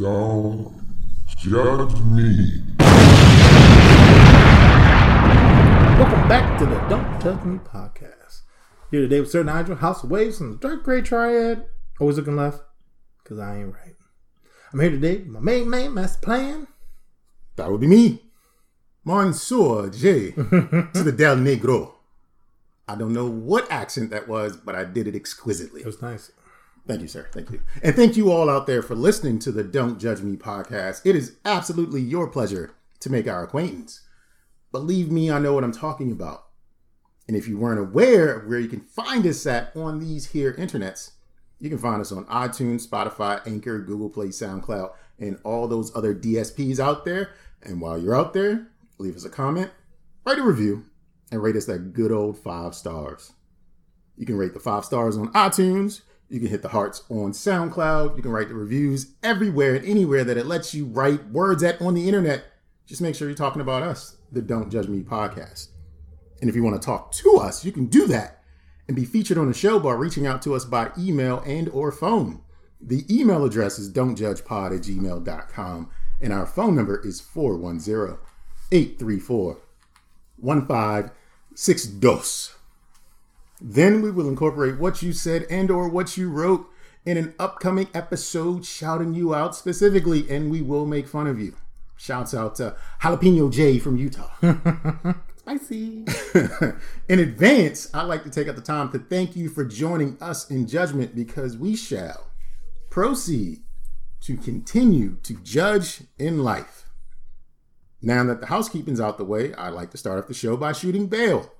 Don't judge me. Welcome back to the Don't Judge Me podcast. Here today with Sir Nigel, House of Waves, and the Dark Gray Triad. Always looking left, because I ain't right. I'm here today with my main man, Master Plan. That would be me. Monsieur J to the Del Negro. I don't know what accent that was, but I did it exquisitely. It was nice. Thank you, sir. Thank you. And thank you all out there for listening to the Don't Judge Me podcast. It is absolutely your pleasure to make our acquaintance. Believe me, I know what I'm talking about. And if you weren't aware of where you can find us at on these here internets, you can find us on iTunes, Spotify, Anchor, Google Play, SoundCloud, and all those other DSPs out there. And while you're out there, leave us a comment, write a review, and rate us that good old five stars. You can rate the five stars on iTunes. You can hit the hearts on SoundCloud. You can write the reviews everywhere and anywhere that it lets you write words at on the internet. Just make sure you're talking about us, the Don't Judge Me podcast. And if you want to talk to us, you can do that and be featured on the show by reaching out to us by email and or phone. The email address is don'tjudgepod at gmail.com and our phone number is 410-834-1562. Then we will incorporate what you said and or what you wrote in an upcoming episode shouting you out specifically and we will make fun of you. Shouts out to Jalapeno J from Utah. Spicy. in advance, I'd like to take up the time to thank you for joining us in judgment because we shall proceed to continue to judge in life. Now that the housekeeping's out the way, I'd like to start off the show by shooting bail.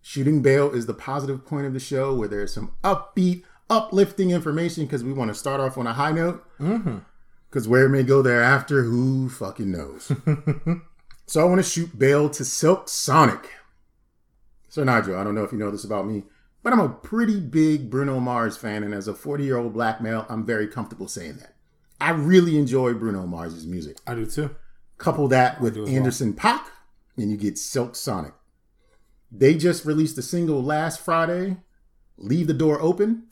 Shooting bail is the positive point of the show where there's some upbeat, uplifting information because we want to start off on a high note. Mm-hmm. Because where it may go thereafter, who fucking knows? so I want to shoot bail to Silk Sonic. Sir Nigel, I don't know if you know this about me, but I'm a pretty big Bruno Mars fan, and as a 40 year old black male, I'm very comfortable saying that. I really enjoy Bruno Mars's music. I do too. Couple that with as well. Anderson Paak, and you get Silk Sonic. They just released a single last Friday, Leave the Door Open.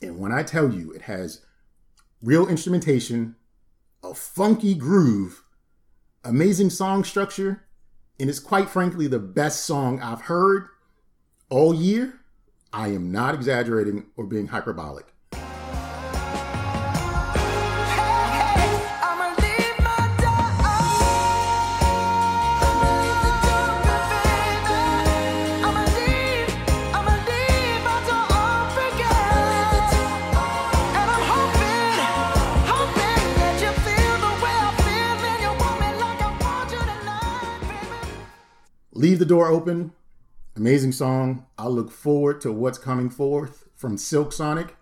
And when I tell you it has real instrumentation, a funky groove, amazing song structure, and it's quite frankly the best song I've heard all year, I am not exaggerating or being hyperbolic. Leave the Door Open, amazing song. I look forward to what's coming forth from Silk Sonic.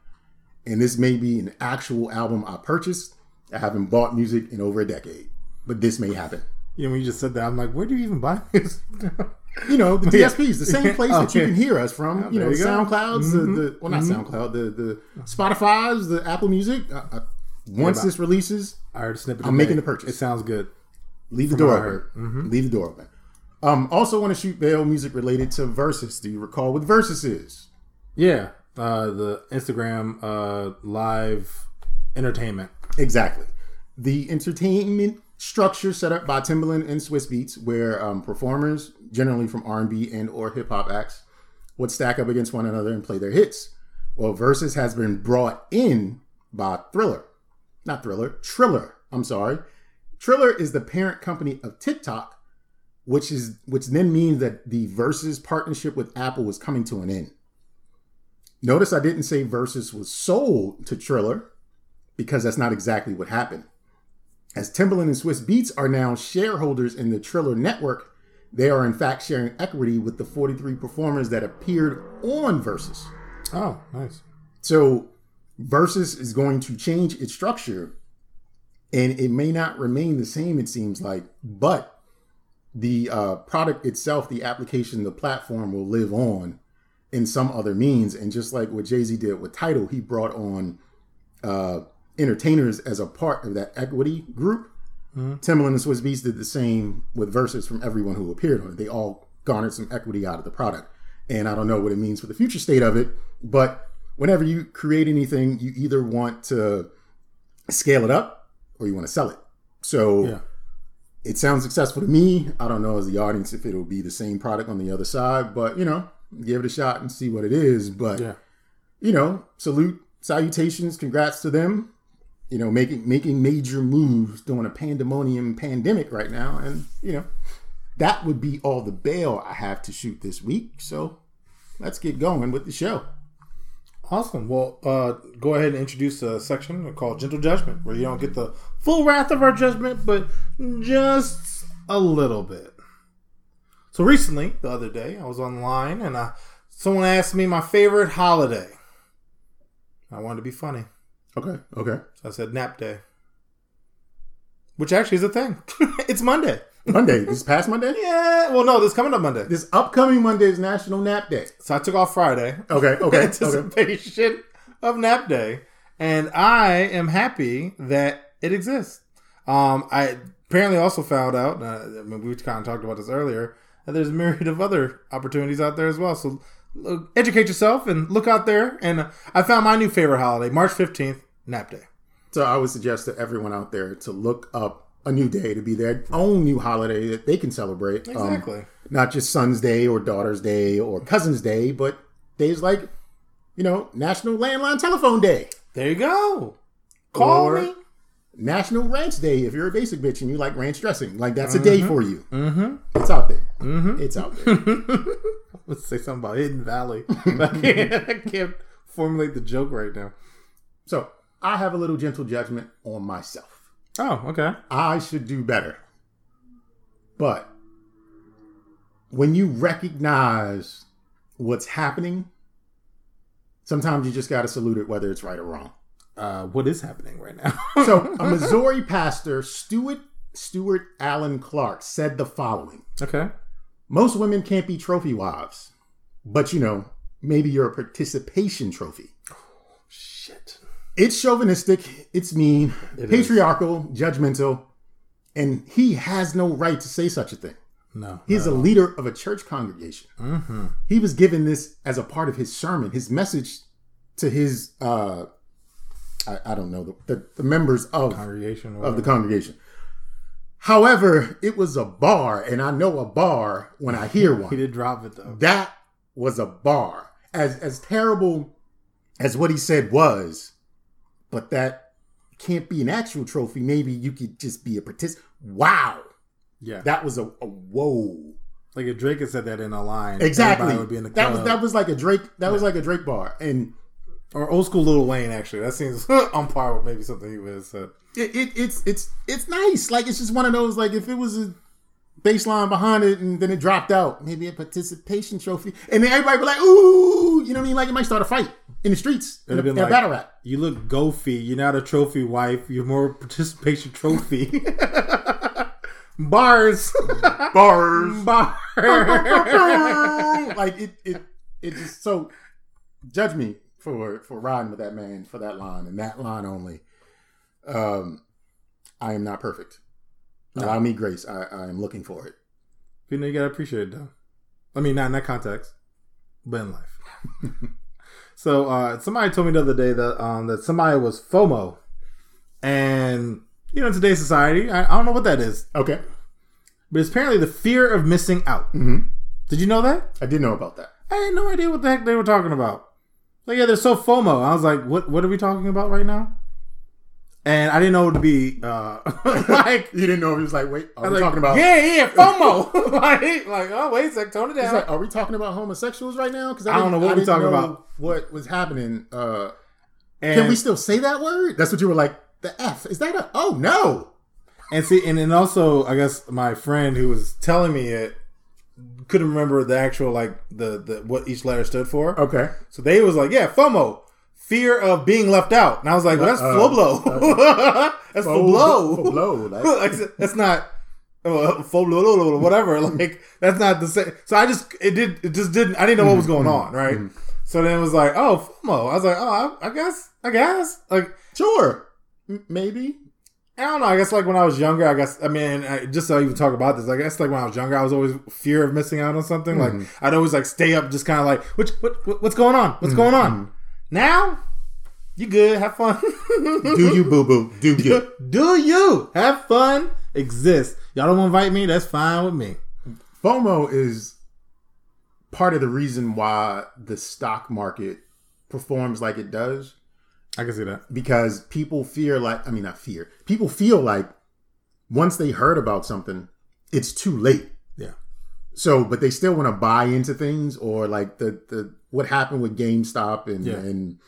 And this may be an actual album I purchased. I haven't bought music in over a decade, but this may happen. You know, when you just said that, I'm like, where do you even buy this? You know, the Yeah. DSPs, the same place that you can hear us from. You know, you. SoundClouds, the, the well, not SoundCloud, the the Spotify's, the Apple Music. I, I, once but- this releases, I heard a snippet. I'm making the purchase. It sounds good. leave the door open. Mm-hmm. Leave the door open. Um, also want to shoot bail music related to Versus. Do you recall what Versus is? Yeah. Uh, the Instagram uh, live entertainment. Exactly. The entertainment structure set up by Timbaland and Swizz Beatz, where um, performers, generally from R&B and or hip hop acts, would stack up against one another and play their hits. Well, Versus has been brought in by Thriller, not Thriller, Triller. I'm sorry. Triller is the parent company of TikTok, which is which then means that the Versus partnership with Apple was coming to an end. Notice I didn't say Versus was sold to Triller because that's not exactly what happened. As Timbaland and Swizz Beatz are now shareholders in the Triller network, they are in fact sharing equity with the 43 performers that appeared on Versus. Oh, nice. So Versus is going to change its structure and it may not remain the same, it seems like, but the uh, product itself, the application, the platform will live on in some other means. And just like what Jay Z did with Tidal, he brought on uh, entertainers as a part of that equity group. Timbaland and Swizz Beatz did the same with Versus from everyone who appeared on it. They all garnered some equity out of the product. And I don't know what it means for the future state of it, but whenever you create anything, you either want to scale it up or you want to sell it. So Yeah. It sounds successful to me. I don't know as the audience if it'll be the same product on the other side, but you know, give it a shot and see what it is. But Yeah. you know, salute, salutations, congrats to them. You know, making making major moves during a pandemonium pandemic right now, and you know, that would be all the bail I have to shoot this week. So let's get going with the show. Awesome. Well, uh, go ahead and introduce a section called Gentle Judgment, where you don't get the full wrath of our judgment, but just a little bit. So recently, the other day, I was online and uh, someone asked me my favorite holiday. I wanted to be funny. Okay, okay. So I said nap day. Which actually is a thing. it's Monday. Monday, this past Monday. Yeah. Well, no, this coming up Monday. This upcoming Monday is National Nap Day. So I took off Friday. Okay, okay, okay. anticipation of nap day and i am happy that it exists um i apparently also found out uh, I mean, we kind of talked about this earlier that there's a myriad of other opportunities out there as well so look, educate yourself and look out there and uh, i found my new favorite holiday march 15th nap day So I would suggest to everyone out there to look up a new day to be their own new holiday that they can celebrate. Um, Exactly. not just Son's Day or Daughter's Day or Cousin's Day, but days like, you know, National Landline Telephone Day, there you go call Or- me National Ranch Day if you're a basic bitch and you like ranch dressing. Like that's a day for you. Mm-hmm. It's out there. Mm-hmm. It's out there. let's say something about hidden valley I, can't, I can't formulate the joke right now so I have a little gentle judgment on myself. Oh okay I should do better. But when you recognize what's happening, sometimes you just got to salute it, whether it's right or wrong. uh what is happening right now So, a Missouri pastor, Stewart Stewart Allen Clark, said the following: okay Most women can't be trophy wives, but you know, maybe you're a participation trophy. shit It's chauvinistic, it's mean, It is. patriarchal, judgmental, and he has no right to say such a thing. no He's a leader of a church congregation. He was given this as a part of his sermon, his message to his, uh, I, I don't know, the, the, the members of, congregation of the congregation. However, it was a bar, and I know a bar when I hear one. he did drop it though That was a bar. As as terrible as what he said was, but that can't be an actual trophy. Maybe you could just be a participant. Wow. yeah That was a, a whoa. like if drake had said that in a line Exactly. would be in the that club. was that was like a Drake. That was like a Drake bar, and or old school Lil Wayne actually that seems on par with maybe something he would have said it, it it's it's it's nice. Like it's just one of those. Like if it was a baseline behind it and then it dropped out, maybe a participation trophy, and then everybody be like, "Ooh," you know what I mean? Like it might start a fight in the streets in a, in been a battle rap. you look goofy you're not a trophy wife you're more participation trophy bars Bars. bars like it, it, it just so judge me for for riding with that man for that line and that line only. Um, I am not perfect. Allow me grace. I, I am looking for it. you know you gotta appreciate it though I mean not in that context but in life so uh somebody told me the other day that um that somebody was FOMO and you know in today's society I, I don't know what that is Okay, but it's apparently the fear of missing out Mhm. did you know that I did know about that. I had no idea what the heck they were talking about. Like, yeah, they're so FOMO. I was like, what What are we talking about right now? And I didn't know it would be uh, like, You didn't know if he was like, wait, are I we like, talking about? yeah, yeah, FOMO. like, like, oh wait a sec, tone it down. like, are we talking about homosexuals right now? Because I don't know what we're talking about. What was happening? Uh, and, can we still say that word? That's what you were like. The F is that a? Oh no! and see, and then also, I guess my friend who was telling me it couldn't remember the actual like the the what each letter stood for. Okay. So they was like, yeah, FOMO, fear of being left out. And I was like, well, that's Uh, full blow. that's full blow. Blow. Like, that's not oh, uh, full blow whatever. Like that's not the same. So I just it did it just didn't. I didn't know what was mm-hmm. going mm-hmm. on, right? Mm-hmm. So then it was like, oh, FOMO. I was like, oh, I, I guess, I guess, like. sure, M- maybe. I don't know. I guess like when I was younger, I guess I mean I, just so even talk about this. I guess like when I was younger, I was always fear of missing out on something. Like I'd always like stay up, just kind of like, which what, what what's going on? What's going on? Now You good? Have fun. Do you boo boo? Do you? Do you have fun? Exist. Y'all don't invite me? That's fine with me. FOMO is part of the reason why the stock market performs like it does I can see that. because people fear like I mean not fear. People feel like once they heard about something, it's too late. Yeah. So, but they still want to buy into things or like the the what happened with GameStop and Yeah. and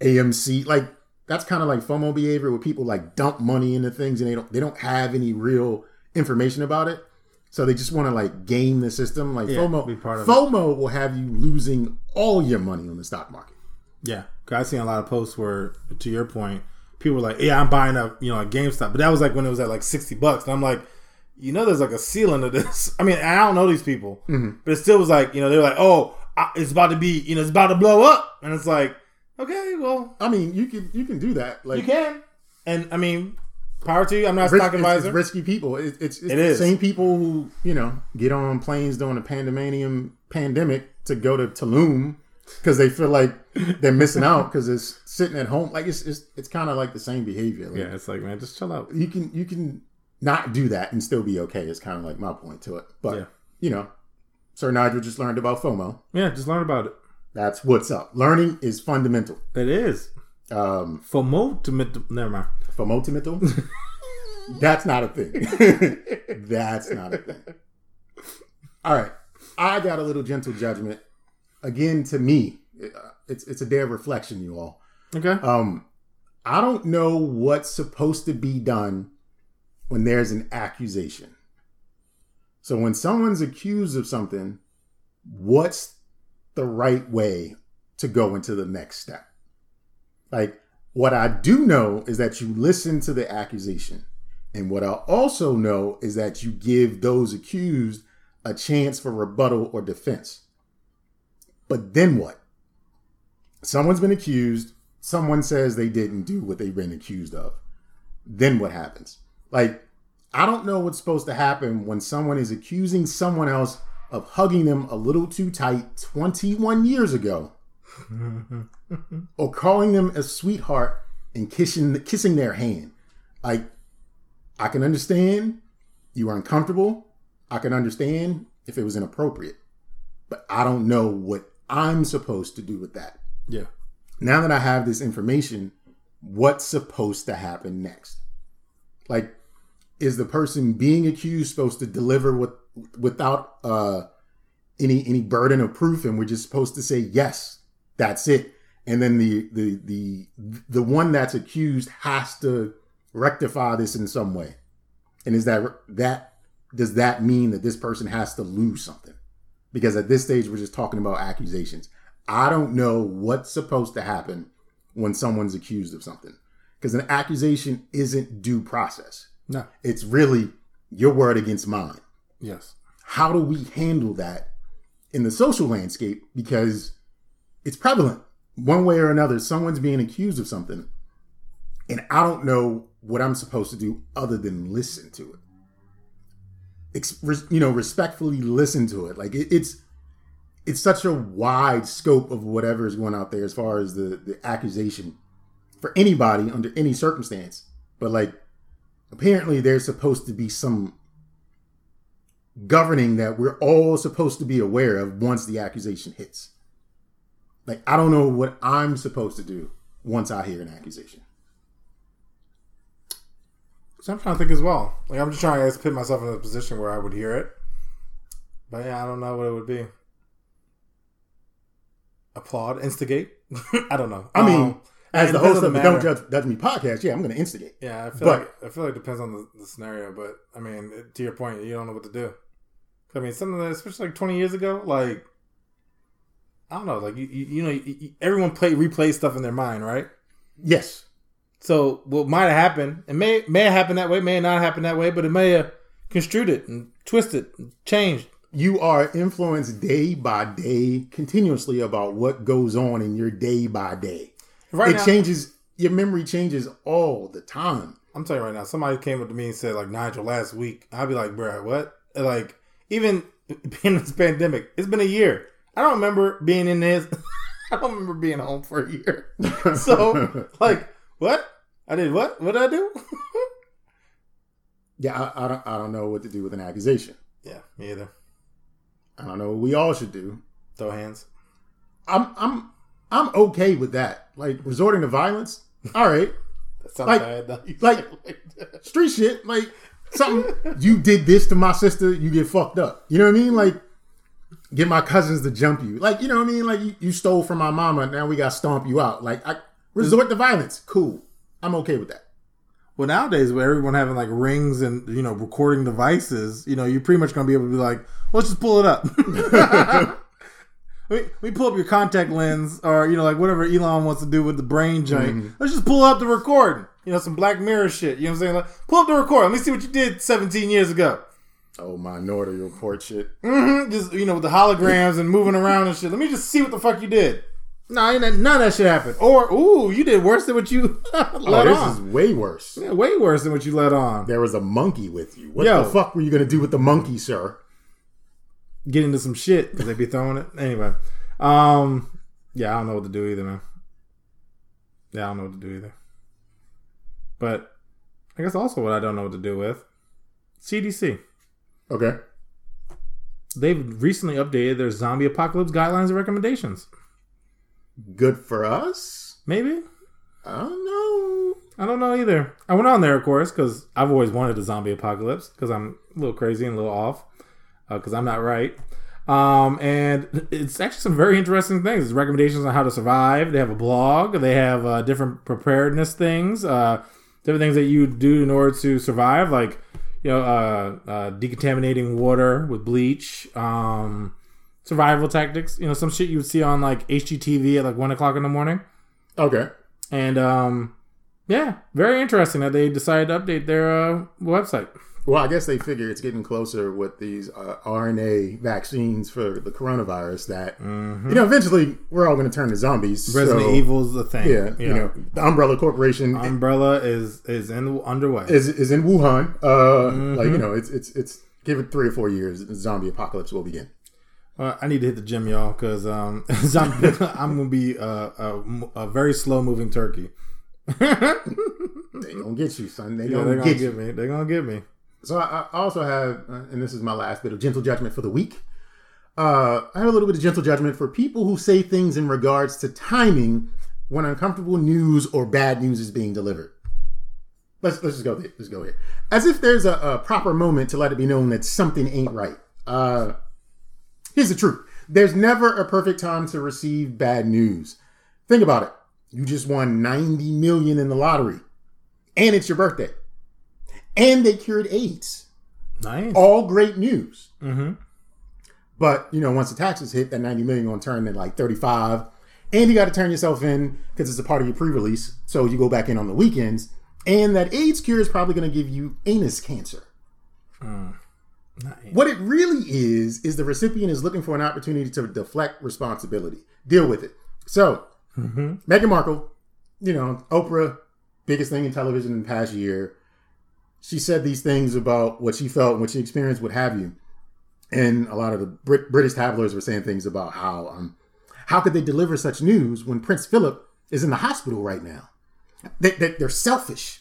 AMC like that's kind of like FOMO behavior where people like dump money into things and they don't they don't have any real information about it. So they just want to like game the system. Like Yeah, FOMO be part of it. FOMO will have you losing all your money on the stock market. Yeah. I've seen a lot of posts where, to your point, people were like, "Yeah, I'm buying up, you know, a GameStop," but that was like when it was at like sixty bucks, and I'm like, you know, there's like a ceiling to this. I mean, I don't know these people, mm-hmm. but it still was like, you know, they're like, "Oh, it's about to be, you know, it's about to blow up," and it's like, okay, well, I mean, you can you can do that. Like you can, and I mean, power to you. I'm not a ris- stock advisor. it's risky people. It, it's, it's It the is. same people who you know get on planes during the pandemanium pandemic to go to Tulum because they feel like they're missing out because it's sitting at home. Like it's it's, it's kind of like the same behavior. Like, yeah, it's like, man, just chill out. you can you can not do that and still be okay. It's kind of like my point to it. But Yeah. you know, Sir Nigel just learned about FOMO. Yeah, just learn about it. That's what's up. Learning is fundamental. It is Um, for mo to mid- never mind. FOMO to mental. That's not a thing. That's not a thing. All right. I got a little gentle judgment. Again, to me, it's it's a day of reflection, you all. Okay. Um, I don't know what's supposed to be done when there's an accusation. So when someone's accused of something, what's the right way to go into the next step? Like what I do know is that you listen to the accusation. And what I also know is that you give those accused a chance for rebuttal or defense. But then what? Someone's been accused, someone says they didn't do what they've been accused of. Then what happens? Like, I don't know what's supposed to happen when someone is accusing someone else of hugging them a little too tight 21 years ago or calling them a sweetheart and kissing kissing their hand. Like, I can understand you are uncomfortable. I can understand if it was inappropriate, but I don't know what I'm supposed to do with that. Yeah. Now that I have this information, what's supposed to happen next? Like, is the person being accused supposed to deliver with without uh, any any burden of proof, and we're just supposed to say yes, that's it, and then the the the the one that's accused has to rectify this in some way, and is that that does that mean that this person has to lose something? Because at this stage, we're just talking about accusations. I don't know what's supposed to happen when someone's accused of something, because an accusation isn't due process. No. It's really your word against mine. Yes. How do we handle that in the social landscape? Because it's prevalent one way or another. Someone's being accused of something, and I don't know what I'm supposed to do other than listen to it. You know, respectfully listen to it. Like it, it's it's such a wide scope of whatever is going out there as far as the the accusation for anybody under any circumstance. But like apparently there's supposed to be some governing that we're all supposed to be aware of once the accusation hits. Like I don't know what I'm supposed to do once I hear an accusation. So I'm trying to think as well. Like I'm just trying to put myself in a position where I would hear it. But yeah, I don't know what it would be. Applaud, instigate. I don't know. I mean, Um, as the host of the matter. Don't Judge, Judge Me podcast, yeah, I'm going to instigate. Yeah, I feel But- like I feel like it depends on the, the scenario, but I mean, it- to your point, you don't know what to do. I mean, something that, especially like 20 years ago, like I don't know, like you, you, you know, you, everyone play replay stuff in their mind, right? Yes. So what might have happened, it may may have happened that way, may not happen that way, but it may have construed it and twisted, and changed. You are influenced day by day continuously about what goes on in your day by day. Right it now, changes, your memory changes all the time. I'm telling you right now, somebody came up to me and said like Nigel last week. I'd be like, bro, what? Like even being in this pandemic, it's been a year. I don't remember being in this. I don't remember being home for a year. So, like, what? I did what? What did I do? Yeah, I, I don't I don't know what to do with an accusation. yeah, me either. I don't know what we all should do. Throw hands. I'm I'm I'm okay with that. Like resorting to violence. All right. That sounds Like- bad. though. Like- like. Street shit. Like something you did this to my sister, you get fucked up. You know what I mean? Like get my cousins to jump you. Like, you know what I mean? Like you, you stole from my mama, now we gotta stomp you out. Like I resort to violence. Cool. I'm okay with that. Well, nowadays, with everyone having like rings and you know recording devices, you know, you're pretty much gonna be able to be like, let's just pull it up. we, we pull up your contact lens, or you know, like whatever Elon wants to do with the brain joint. Let's just pull up the recording. You know, some Black Mirror shit. You know what I'm saying? Like, pull up the record. Let me see what you did 17 years ago. Oh, minority report shit. Mm-hmm. Just you know, with the holograms and moving around and shit. Let me just see what the fuck you did. Nah, ain't that- none of that shit happened. Or, ooh, you did worse than what you let Oh, this on. is way worse. Yeah, way worse than what you let on. There was a monkey with you. What Yo. the fuck were you gonna do with the monkey, sir? Get into some shit because they'd be throwing it anyway. Um, yeah, I don't know what to do either, man. Yeah, I don't know what to do either. But I guess also what I don't know what to do with CDC. Okay. They've recently updated their zombie apocalypse guidelines and recommendations. Good for us? Maybe I don't know. I don't know either. I went on there, of course, because I've always wanted a zombie apocalypse because I'm a little crazy and a little off because I'm not right. Um, and it's actually some very interesting things. It's recommendations on how to survive. They have a blog. They have uh, different preparedness things, uh, different things that you do in order to survive, like you know, uh, uh, decontaminating water with bleach. Um, survival tactics. You know, some shit you would see on like HGTV at like one o'clock in the morning. Okay. And um, yeah, very interesting that they decided to update their uh, website. Well, I guess they figure it's getting closer with these uh, RNA vaccines for the coronavirus that, you know, eventually we're all going to turn to zombies. Mm-hmm. Resident so, Evil's a thing. Yeah, you know, the Umbrella Corporation Umbrella is is in underway. is is in Wuhan. Uh, Mm-hmm. Like, you know, it's, it's, it's, give it three or four years, the zombie apocalypse will begin. Uh, I need to hit the gym, y'all, because um, I'm, gonna be a, a, a very slow moving turkey. They gonna get you, son. They Yeah, gonna they're get gonna you. get me. They're gonna get me. So I, I also have, uh, and this is my last bit of gentle judgment for the week. Uh, I have a little bit of gentle judgment for people who say things in regards to timing when uncomfortable news or bad news is being delivered. Let's let's just go there. Let's go here. As if there's a, a proper moment to let it be known that something ain't right. Uh, here's the truth: there's never a perfect time to receive bad news. Think about it. You just won 90 million in the lottery, and it's your birthday, and they cured AIDS Nice. all great news. Mm-hmm. But you know, once the taxes hit, that ninety million gonna turn to like thirty five, and you got to turn yourself in because it's a part of your pre release. So you go back in on the weekends, and that AIDS cure is probably gonna give you anus cancer. Nice. What it really is is the recipient is looking for an opportunity to deflect responsibility, deal with it. So Meghan Markle, you know, Oprah, biggest thing in television in the past year. She said these things about what she felt and what she experienced, what have you. And a lot of the Brit- British tabloids were saying things about how um, how could they deliver such news when Prince Philip is in the hospital right now? They, they, they're selfish.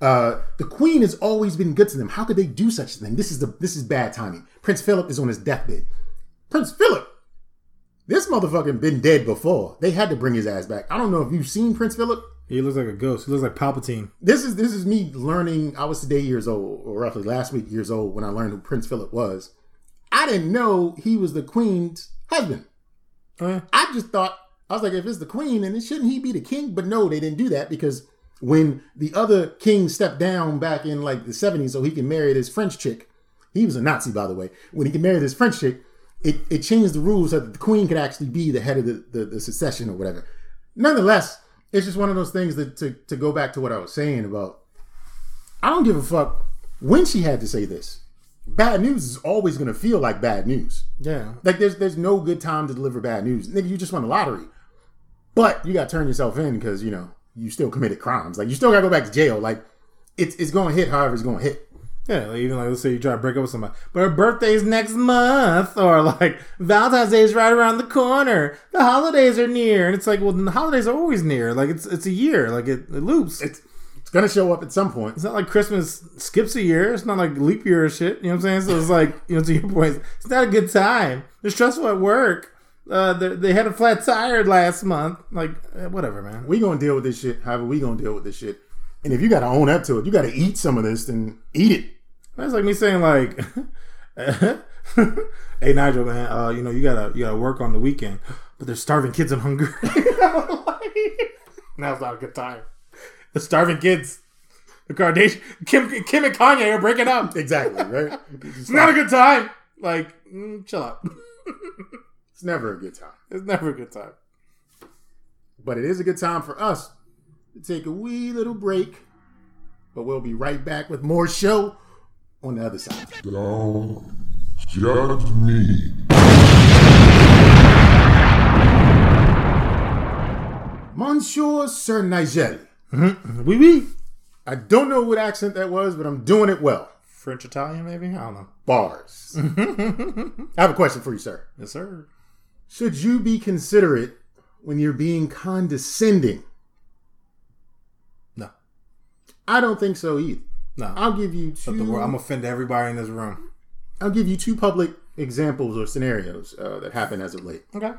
Uh, the Queen has always been good to them. How could they do such a thing? This is the this is bad timing. Prince Philip is on his deathbed. Prince Philip, this motherfucker been dead before. They had to bring his ass back. I don't know if you've seen Prince Philip. He looks like a ghost. He looks like Palpatine. This is this is me learning. I was today years old, or roughly last week years old, when I learned who Prince Philip was. I didn't know he was the Queen's husband. Yeah. I just thought I was like, if it's the Queen, then shouldn't he be the king? But no, they didn't do that because when the other king stepped down back in like the 70s so he can marry this French chick, he was a Nazi, by the way. When he can marry this French chick, it, it changed the rules so that the Queen could actually be the head of the, the, the succession or whatever. Nonetheless, it's just one of those things that to, to go back to what I was saying about I don't give a fuck when she had to say this. Bad news is always gonna feel like bad news. Yeah. Like there's there's no good time to deliver bad news. Nigga, you just won the lottery. But you gotta turn yourself in because, you know, you still committed crimes. Like you still gotta go back to jail. Like it's it's gonna hit however it's gonna hit. Yeah, like even like let's say you try to break up with somebody, but her birthday's next month, or like Valentine's Day is right around the corner. The holidays are near, and it's like, well, the holidays are always near. Like it's it's a year, like it, it loops. It's it's gonna show up at some point. It's not like Christmas skips a year. It's not like leap year or shit. You know what I'm saying? So it's like, you know, to your point, it's not a good time. They're stressful at work. Uh, they they had a flat tire last month. Like, eh, whatever, man. We gonna deal with this shit. However, we gonna deal with this shit. And if you gotta own up to it, you gotta eat some of this. Then eat it. That's like me saying like, "Hey Nigel, man, uh, you know you gotta you gotta work on the weekend, but there's starving kids in Hungary." Now's not a good time. The starving kids, the Kardashian, Kim, Kim and Kanye are breaking up. Exactly. Right. It's not a good time. Like, mm, chill out. It's never a good time. It's never a good time. But it is a good time for us to take a wee little break. But we'll be right back with more show on the other side. Don't judge me. Monsieur Sir Nigel. Mm-hmm. Oui, oui. I don't know what accent that was, but I'm doing it well. French Italian, maybe. I don't know. Bars. Mm-hmm. I have a question for you, sir. Yes, sir. Should you be considerate when you're being condescending? No, I don't think so either. No. I'll give you two. I'm offend everybody in this room. I'll give you two public examples or scenarios uh, that happened as of late. Okay.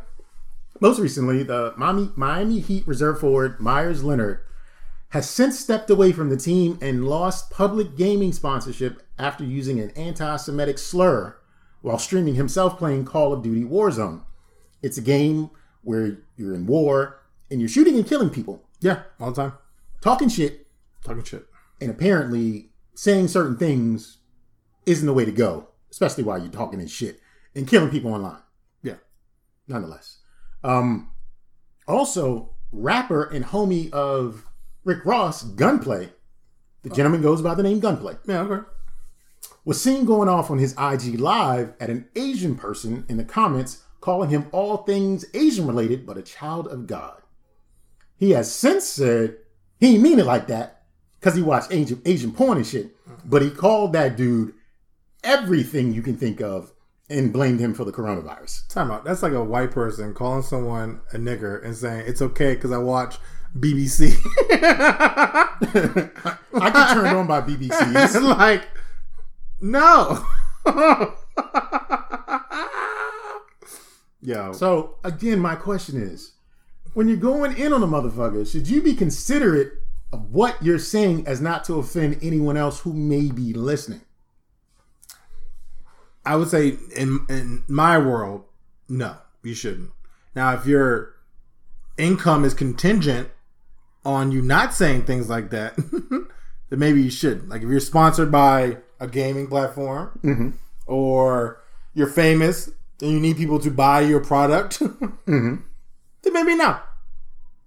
Most recently, the Miami, Miami Heat reserve forward Meyers Leonard has since stepped away from the team and lost public gaming sponsorship after using an anti-Semitic slur while streaming himself playing Call of Duty Warzone. It's a game where you're in war and you're shooting and killing people, Yeah, all the time. talking shit, Talking shit. And apparently saying certain things isn't the way to go, especially while you're talking and shit and killing people online. Yeah. nonetheless. Um, also, rapper and homie of Rick Ross, Gunplay, the gentleman goes by the name Gunplay, Yeah, okay. was seen going off on his IG Live at an Asian person in the comments, calling him all things Asian related, but a child of God. He has since said he mean it like that because he watched Asian, Asian porn and shit, mm-hmm. but he called that dude everything you can think of and blamed him for the coronavirus. Time out. That's like a white person calling someone a nigger and saying it's okay because I watch BBC. I get turned on by BBC. like, no. Yo, So again, my question is, when you're going in on a motherfucker, should you be considerate of what you're saying as not to offend anyone else who may be listening? I would say in in my world, no, you shouldn't. Now, if your income is contingent on you not saying things like that, then maybe you should. Like if you're sponsored by a gaming platform, mm-hmm. or you're famous and you need people to buy your product, mm-hmm. then maybe not.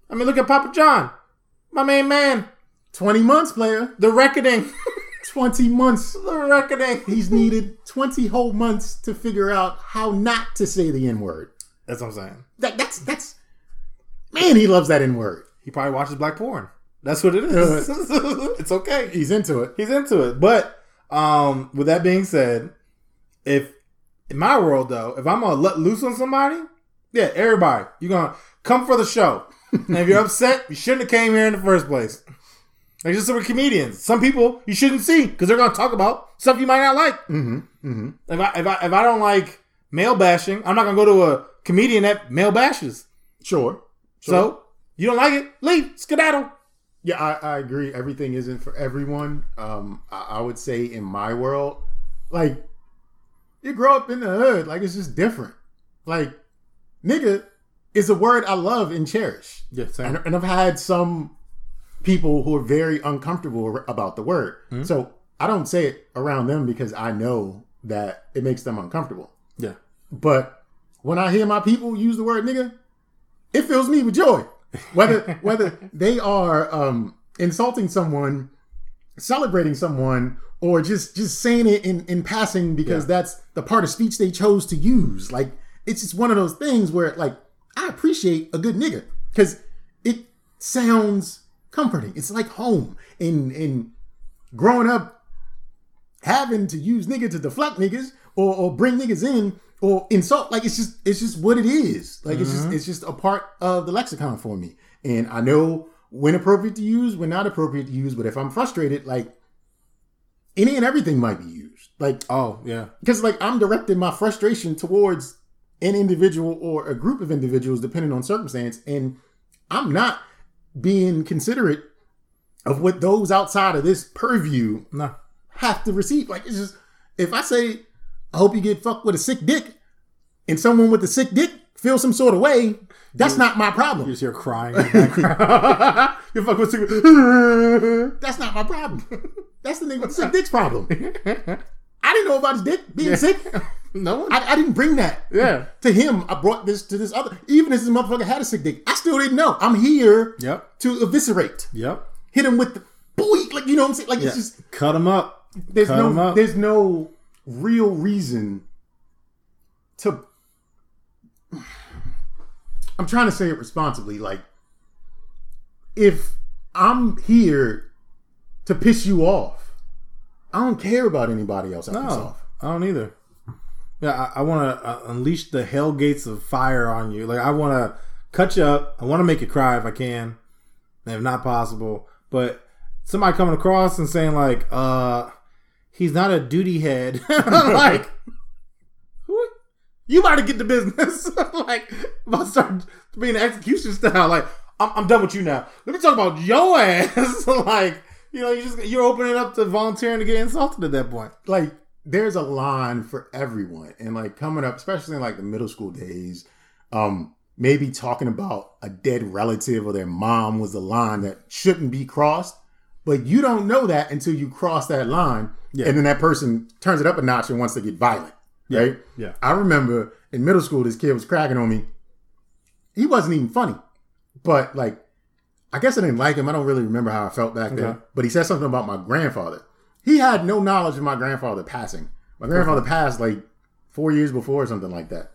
I mean, look at Papa John, my main man, 20 months, player. the reckoning, 20 months. the reckoning. He's needed 20 whole months to figure out how not to say the N word. That's what I'm saying. That, that's, that's, man, he loves that N word. He probably watches black porn. That's what it is. it's okay. He's into it. He's into it. But um, with that being said, if in my world though, if I'm gonna let loose on somebody, yeah, everybody, you're gonna come for the show. And if you're upset, you shouldn't have came here in the first place. Like just so we're comedians. Some people you shouldn't see because they're gonna talk about stuff you might not like. Mm-hmm. Mm-hmm. If I if I if I don't like male bashing, I'm not gonna go to a comedian that male bashes. Sure. So you don't like it, leave, skedaddle. Yeah, I, I agree. Everything isn't for everyone. Um, I, I would say in my world, like you grow up in the hood, like it's just different. Like nigga is a word I love and cherish, Yeah, and, and I've had some people who are very uncomfortable about the word. So I don't say it around them because I know that it makes them uncomfortable. yeah. But when I hear my people use the word nigga, it fills me with joy. Whether whether they are um, insulting someone, celebrating someone, or just just saying it in, in passing because Yeah. that's the part of speech they chose to use. Like it's just one of those things where like I appreciate a good nigga because it sounds comforting. It's like home. And and growing up having to use nigga to deflect niggas or, or bring niggas in or insult. Like it's just it's just what it is. Like it's just mm-hmm. it's just a part of the lexicon for me. And I know when appropriate to use, when not appropriate to use. But if I'm frustrated, like any and everything might be used. Like Oh yeah. because like I'm directing my frustration towards an individual or a group of individuals depending on circumstance and I'm not being considerate of what those outside of this purview have to receive like it's just if I say I hope you get fucked with a sick dick and someone with a sick dick feels some sort of way that's not my You problem just hear crying. in the background. You're fucking with cigarette. that's not my problem that's the nigga with the sick dick's problem I didn't know about his dick being sick no one. I, I didn't bring that yeah. to him, I brought this to this other. Even if this motherfucker had a sick dick, I still didn't know. I'm here Yep. to eviscerate, Yep. hit him with the boy, like you know what I'm saying. Like Yeah. it's just Cut him up. there's Cut no up. there's no real reason to. I'm trying to say it responsibly. Like if I'm here to piss you off, I don't care about anybody else. I No. I don't either. Yeah, I, I want to uh, unleash the hell gates of fire on you. Like I want to cut you up. I want to make you cry if I can, and if not possible. But somebody coming across and saying like, "Uh, he's not a duty head," like? You about to get the business? like, I'm about to start being execution style. Like, I'm, I'm done with you now. Let me talk about your ass. like, you know, you just you're opening up to volunteering to get insulted at that point. like there's a line for everyone. And like coming up especially in like the middle school days um maybe talking about a dead relative or their mom was a line that shouldn't be crossed. But you don't know that until you cross that line. Yeah. and then that person turns it up a notch and wants to get violent right? Yeah. i remember in middle school this kid was cracking on me. He wasn't even funny. But like I guess I didn't like him. I don't really remember how I felt back then. But he said something about my grandfather. He had no knowledge of my grandfather passing. My grandfather passed like four years before or something like that.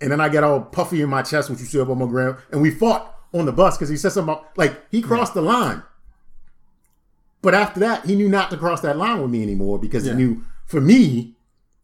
And then I get all puffy in my chest, what you said about my grand. And we fought on the bus because he said something about, like, he crossed the line. But after that, he knew not to cross that line with me anymore because Yeah. he knew for me,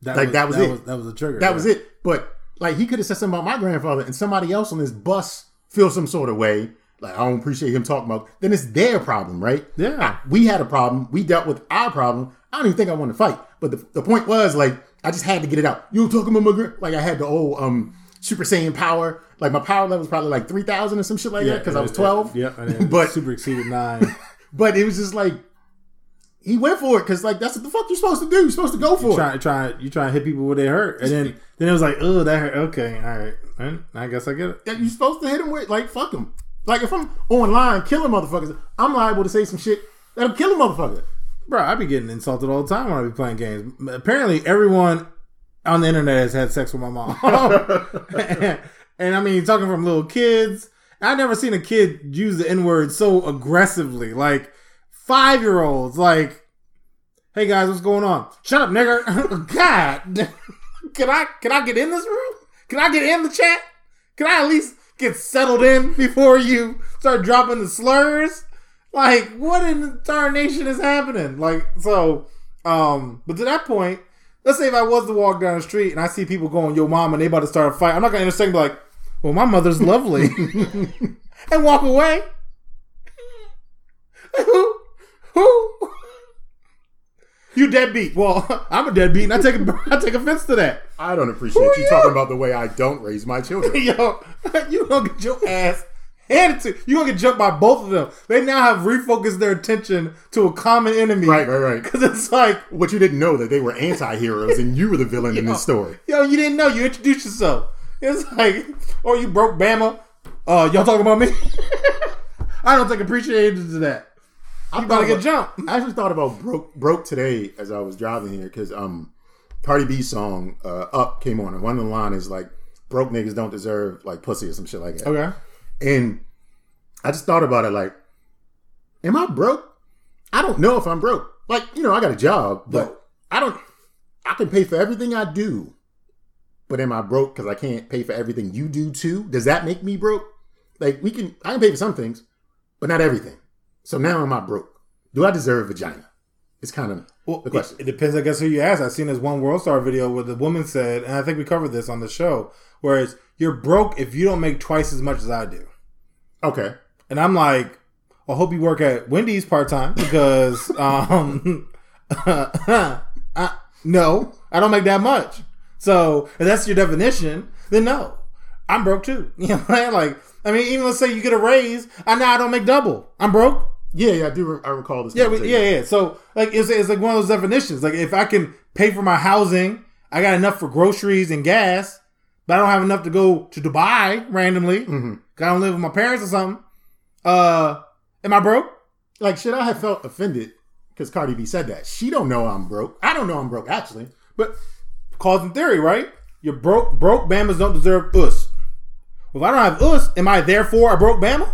Like, that was that it. Was, that was the trigger. that yeah. was it. But like he could have said something about my grandfather and somebody else on this bus feels some sort of way. Like I don't appreciate him talking about. Then it's their problem, right? Yeah. We had a problem. We dealt with our problem. I don't even think I want to fight. But the, the point was like I just had to get it out. You talking about my? Like I had the old um Super Saiyan power. Like my power level was probably like three thousand or some shit like that because I was twelve. Yeah, then But- super exceeded nine. But it was just like he went for it because like that's what the fuck you're supposed to do. You're supposed to go for it. trying, trying, you trying to hit people where they hurt, and then then it was like, oh, that hurt. Okay, all right, I guess I get it. that you're supposed to hit him with. Like, fuck him. Like, if I'm online killing motherfuckers, I'm liable to say some shit that'll kill a motherfucker. Bro, I be getting insulted all the time when I be playing games. Apparently, everyone on the internet has had sex with my mom. and I mean, talking from little kids. I never seen a kid use the N word so aggressively. Like five year olds, like, "Hey guys, what's going on? Shut up, nigger! God, can I can I get in this room? Can I get in the chat? Can I at least get settled in before you start dropping the slurs? Like, what in the entire nation is happening? Like, so, um, but to that point, let's say if I was to walk down the street and I see people going, yo, mom, and they about to start a fight, I'm not gonna intersect and be like, well, my mother's lovely, and walk away. who, who? You deadbeat. Well, I'm a deadbeat, and I take I take offense to that. I don't appreciate you you? talking about the way I don't raise my children. Yo, you gonna get your ass handed to you. Gonna get jumped by both of them. They now have refocused their attention to a common enemy. right, right, right. Because it's like, What you didn't know that they were anti-heroes and you were the villain in this story. yo, you didn't know. You introduced yourself. It's like, or you broke Bama. Uh, y'all talking about me? I don't take appreciation to that. I You about to get jumped. I actually thought about broke broke today as I was driving here because um, Cardi B's song uh, "Up" came on and one of the line is like "broke niggas don't deserve like pussy" or some shit like that. Okay. And I just thought about it like, am I broke? I don't know if I'm broke. Like, you know, I got a job, but I don't, I can pay for everything I do. But am I broke because I can't pay for everything you do too? Does that make me broke? Like, we can, I can pay for some things, but not everything. So now am I broke? Do I deserve vagina? It's kind of Well, the question. It, it depends, I guess, who you ask. I've seen this one World Star video where the woman said, and I think we covered this on the show, where it's you're broke if you don't make twice as much as I do. okay. And I'm like, I hope you work at Wendy's part time because, um, I, no, I don't make that much. So if that's your definition, then no, I'm broke too. You know what I'm saying? Like, I mean, even let's say you get a raise, I know I don't make double. I'm broke. Yeah, yeah, I do. Re- I recall this. Yeah, we, yeah, yeah. So like it's, it's like one of those definitions. Like if I can pay for my housing, I got enough for groceries and gas, but I don't have enough to go to Dubai randomly. Mm-hmm. 'cause I don't live with my parents or something. Uh, am I broke? Like, should I have felt offended because Cardi B said that? She don't know I'm broke. I don't know I'm broke actually. But cause and theory, right? You're broke. Broke Bamas don't deserve us. Well, if I don't have us, am I therefore a broke Bama?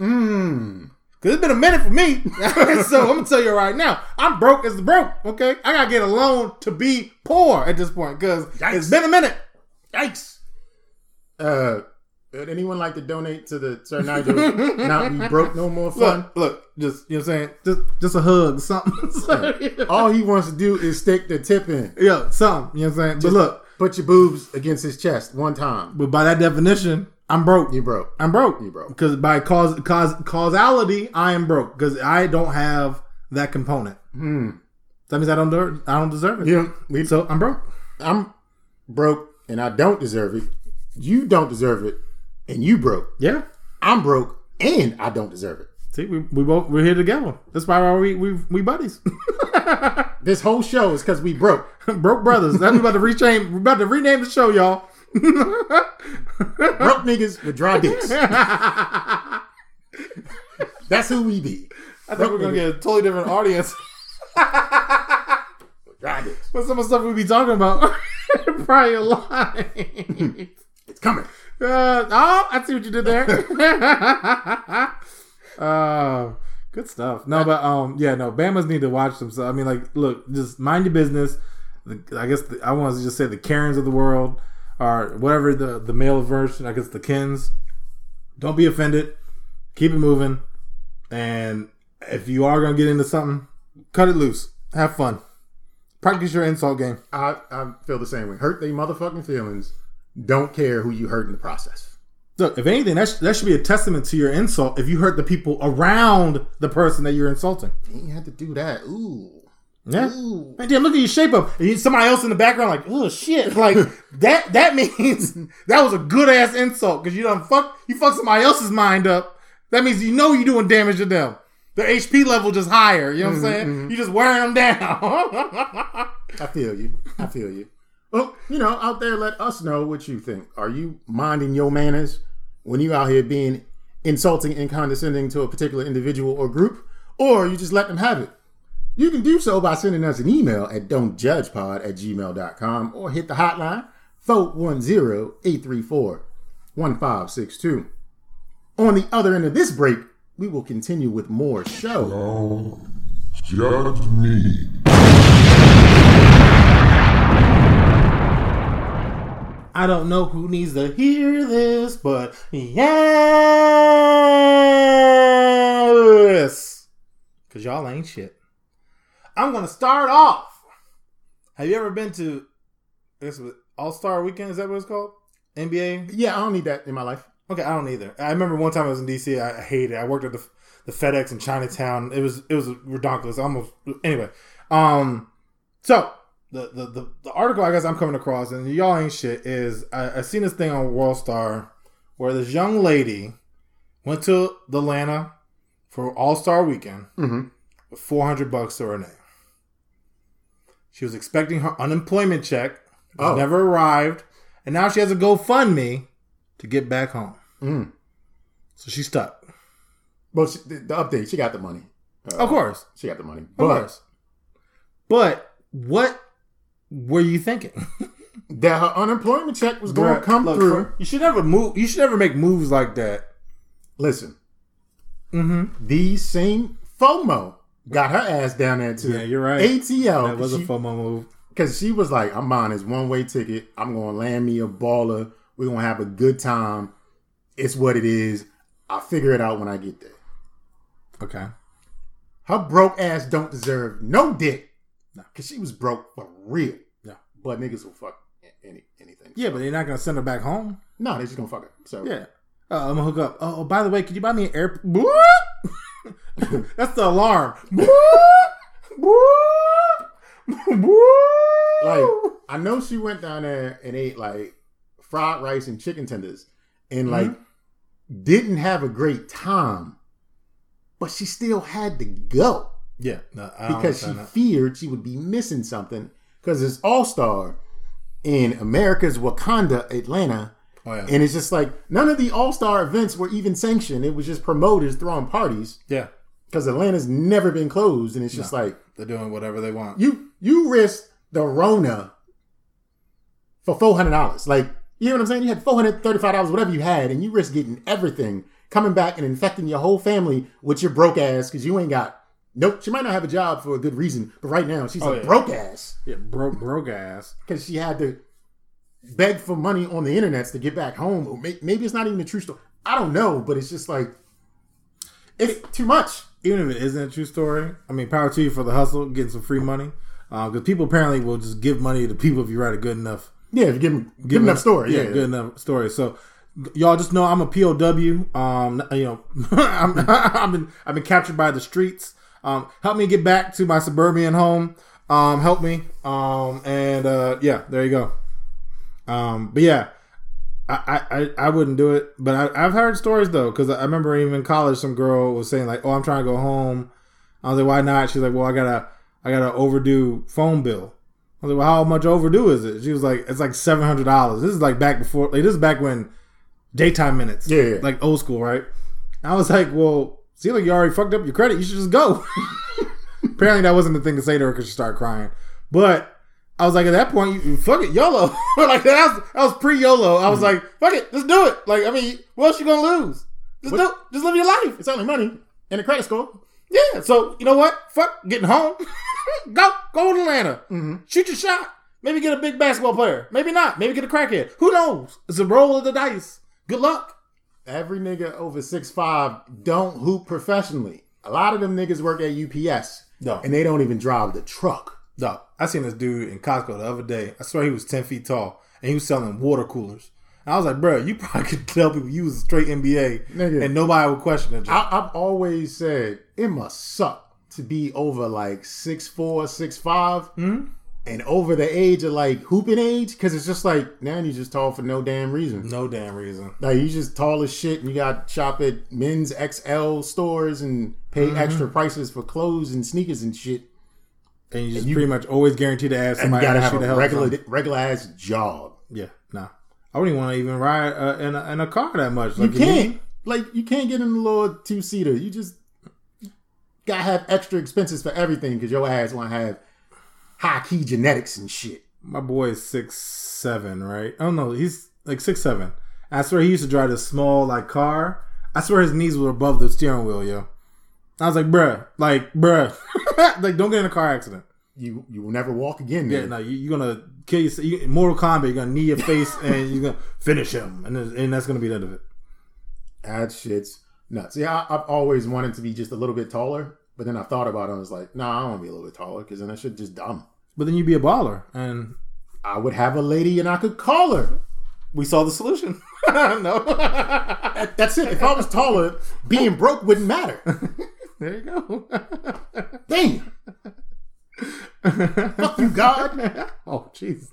Mmm. Cause it's been a minute for me. so I'm gonna tell you right now, I'm broke as the broke. Okay, I gotta get a loan to be poor at this point because it's been a minute. Yikes. Uh, would anyone like to donate to the Sir Nigel not be broke no more fun? Look, look, just you know what I'm saying, just just a hug, something. All he wants to do is stick the tip in. yeah, something. You know what I'm saying. But look, Put your boobs against his chest one time. but by that definition, I'm broke. You broke. I'm broke. You broke. Because by cause, cause causality, I am broke because I don't have that component. Hmm. That means I don't deserve, I don't deserve it. Yeah, we, So I'm broke. I'm broke and I don't deserve it. You don't deserve it, and you broke. Yeah. I'm broke and I don't deserve it. See, we, we both we're here together. That's why we we we buddies. This whole show is because we broke. broke brothers. That's we about to rename. We're about to rename the show, y'all. Broke niggas with dry dicks. That's who we be. I think we're gonna get a totally different audience. Dry dicks. With some of the stuff we be talking about prior line. It's coming. Uh, oh, I see what you did there. uh, good stuff. No, but um, yeah, no, Bama's need to watch some stuff. I mean, like, look, just mind your business. I guess the, I want to just say the Karens of the world, or whatever the the male version. I guess the Kens. Don't be offended. Keep it moving. And if you are gonna get into something, cut it loose. Have fun. Practice your insult game. I, I feel the same way. Hurt they motherfucking feelings. Don't care who you hurt in the process. Look, if anything, that, sh- that should be a testament to your insult if you hurt the people around the person that you're insulting. You had to do that. Ooh. Yeah. Ooh. And then look at your shape up. And somebody else in the background, like, oh shit. Like that that means that was a good ass insult because you done fuck you fuck somebody else's mind up. That means you know you're doing damage to them. Their HP level just higher. You know what I'm mm-hmm, saying? Mm-hmm. You just wearing them down. I feel you. I feel you. Well, you know, out there, let us know what you think. Are you minding your manners when you out here being insulting and condescending to a particular individual or group, or you just let them have it? You can do so by sending us an email at don'tjudgepod at gmail.com or hit the hotline 410-834-1562. On the other end of this break, we will continue with more show. Don't judge me. I don't know who needs to hear this, but yes, because y'all ain't shit. I'm gonna start off. Have you ever been to guess All Star Weekend? Is that what it's called? NBA. Yeah, I don't need that in my life. Okay, I don't either. I remember one time I was in DC. I hated it. I worked at the the FedEx in Chinatown. It was it was ridiculous. Almost anyway. Um, so the, the the the article I guess I'm coming across, and y'all ain't shit, is I, I seen this thing on World Star where this young lady went to the Atlanta for All Star Weekend Mhm. with 400 bucks to her name. She was expecting her unemployment check, Oh. never arrived, and now she has a GoFundMe to get back home. Mm. So she's stuck. Well, she, the, the update, she got the money. Uh, Of course. She got the money. Of But course. But what were you thinking? that her unemployment check was going to come look, through. you should never move. You should never make moves like that. Listen, Mm-hmm. these same FOMO got her ass down there too. Yeah, you're right. ATL. That was a FOMO move. Because she was like, I'm buying this one way ticket. I'm going to land me a baller. We're going to have a good time. It's what it is. I'll figure it out when I get there. Okay. Her broke ass don't deserve no dick. No. Cause she was broke for real. Yeah. But niggas will fuck any anything. Yeah, but they're not gonna send her back home. No, they're just gonna fuck her. So Yeah. Uh, I'm gonna hook up. Oh, by the way, could you buy me an air? That's the alarm. like I know she went down there and ate like fried rice and chicken tenders and like didn't have a great time, but she still had to go yeah, no, because she that. feared she would be missing something because it's All Star in America's Wakanda, Atlanta. Oh yeah, And it's just like none of the All Star events were even sanctioned. It was just promoters throwing parties yeah. Because Atlanta's never been closed. And it's just like They're doing whatever they want. you you risked the Rona for four hundred dollars. Like you know what I'm saying? You had four hundred thirty five dollars, whatever you had, and you risk getting everything, coming back and infecting your whole family with your broke ass because you ain't got. Nope, she might not have a job for a good reason, but right now she's Oh, a yeah. broke ass Yeah, broke broke ass. because she had to beg for money on the internet to get back home. Or maybe it's not even a true story. I don't know, but it's just like it's too much. Even if it isn't a true story, I mean, power to you for the hustle, getting some free money. Because people apparently will just give money to people if you write a good enough Yeah, if you give them Give good enough story. Yeah, Yeah, good enough story. So y'all just know I'm a POW. Um, you know, I'm, I've been I've been captured by the streets. Um, help me get back to my suburban home. Um, help me. Um, and uh, yeah, there you go. Um, but yeah, I, I, I wouldn't do it. But I, I've heard stories though, because I remember even in college, some girl was saying like, "Oh, I'm trying to go home." I was like, "Why not?" She's like, "Well, I gotta I got to overdue phone bill." I was like, "Well, how much overdue is it?" She was like, "It's like seven hundred dollars." This is like back before, like this is back when daytime minutes, Yeah, yeah. like old school, right? I was like, "Well, see, like you already fucked up your credit. You should just go." Apparently, that wasn't the thing to say to her because she started crying. But I was like, at that point, you fuck it, YOLO. like that was, that was pre YOLO. I was hmm. like, fuck it, just do it. Like, I mean, what else you gonna lose? Just do, just live your life. It's only money and a credit score. Yeah. So you know what? Fuck getting home. go go to Atlanta. Mm-hmm. Shoot your shot. Maybe get a big basketball player. Maybe not. Maybe get a crackhead. Who knows? It's a roll of the dice. Good luck. Every nigga over six five don't hoop professionally. A lot of them niggas work at UPS. No. And they don't even drive the truck. Dog, I seen this dude in Costco the other day. I swear he was ten feet tall, and he was selling water coolers. And I was like, bro, you probably could tell people you was a straight NBA, Nigga. and nobody would question it. I, I've always said it must suck to be over like six four, six five, hmm? and over the age of like hooping age, because it's just like now you just tall for no damn reason. no damn reason. Like you just tall as shit, and you got to shop at men's XL stores and pay mm-hmm. extra prices for clothes and sneakers and shit. And you just you- pretty much always guarantee to ask somebody you gotta have you a regular regular ass job. Yeah, nah. I wouldn't want to even ride uh, in, a, in a car that much. You can't like you can't get in the little two seater. You just gotta have extra expenses for everything because your ass want to have high key genetics and shit. My boy is six seven, right? Oh no, he's like six seven. I swear he used to drive this small like car. I swear his knees were above the steering wheel, yo. I was like, bruh, like, bruh, like, don't get in a car accident. You you will never walk again. Yeah, no, you, you're gonna kill yourself. You, Mortal Kombat, you're gonna knee your face and you're gonna finish him, and and that's gonna be the end of it. That shit's nuts. Yeah, I, I've always wanted to be just a little bit taller, but then I thought about it. and I was like, no, nah, I want to be a little bit taller because then I should just dumb. But then you'd be a baller, and I would have a lady and I could call her. we saw the solution. no, That- That's it. If I was taller, being broke wouldn't matter. There you go. Damn. Fuck you, God. oh, jeez.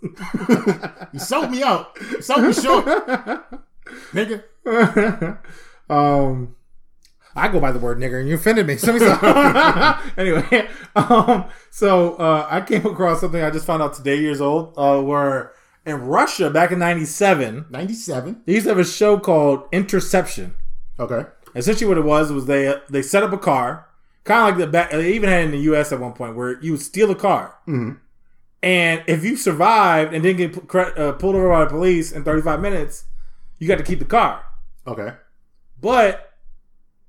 You sold me out. You sold me short. Nigga. um, I go by the word nigger, and you offended me. So anyway, um, so uh, I came across something I just found out today, years old, uh, where in Russia back in '97, 97. they used to have a show called Interception. Okay. Essentially, what it was was they they set up a car, kind of like the back. They even had in the U.S. at one point where you would steal a car, Mhm. and if you survived and didn't get uh, pulled over by the police in 35 minutes, you got to keep the car. Okay. But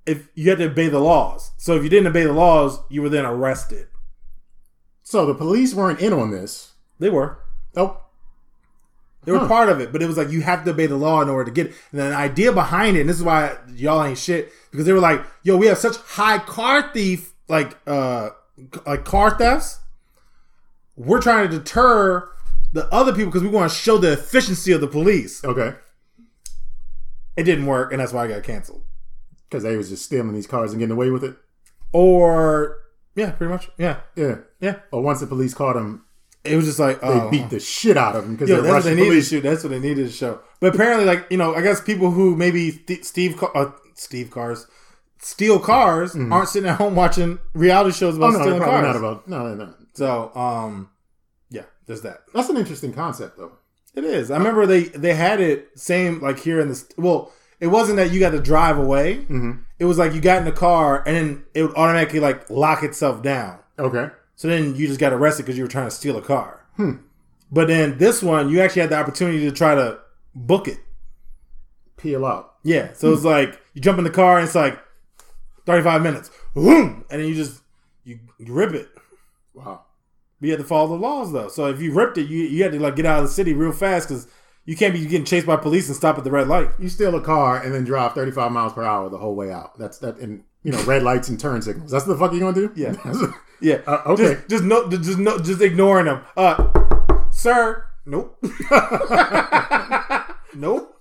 if you had to obey the laws, so if you didn't obey the laws, you were then arrested. So the police weren't in on this. They were. Oh, They were Huh. part of it, but it was like you have to obey the law in order to get it. And the idea behind it, and this is why y'all ain't shit, because they were like, yo, we have such high car thief like uh like car thefts, we're trying to deter the other people because we want to show the efficiency of the police. Okay. It didn't work, and that's why I got canceled. Because they was just stealing these cars and getting away with it. Or yeah, pretty much. Yeah, Yeah. yeah. Or once the police caught them, It was just like they oh, beat the shit out of him because Yeah, they're that's what they needed to shoot. That's what they needed to show. But apparently, like you know, I guess people who maybe St- Steve uh, Steve cars steal cars aren't sitting at home watching reality shows about Mm-hmm. Oh no, stealing cars. not about. No, no, no. so, um, yeah, there's that. That's an interesting concept, though. It is. I remember they they had it same like here in the st- well. It wasn't that you got to drive away. Mm-hmm. It was like you got in the car and then it would automatically like lock itself down. Okay. So then you just got arrested because you were trying to steal a car. Hmm. But then this one, you actually had the opportunity to try to book it. Peel out. Yeah. So it's like you jump in the car and it's like 35 minutes. Boom! And then you just you, you rip it. Wow. But you had to follow the laws though. So if you ripped it, you you had to like get out of the city real fast because you can't be getting chased by police and stop at the red light. You steal a car and then drive 35 miles per hour the whole way out. That's that, and you know, red lights and turn signals. That's the fuck you gonna do? Yeah. Yeah. Uh, okay. Just just no just no just ignoring them. Uh sir. Nope. nope.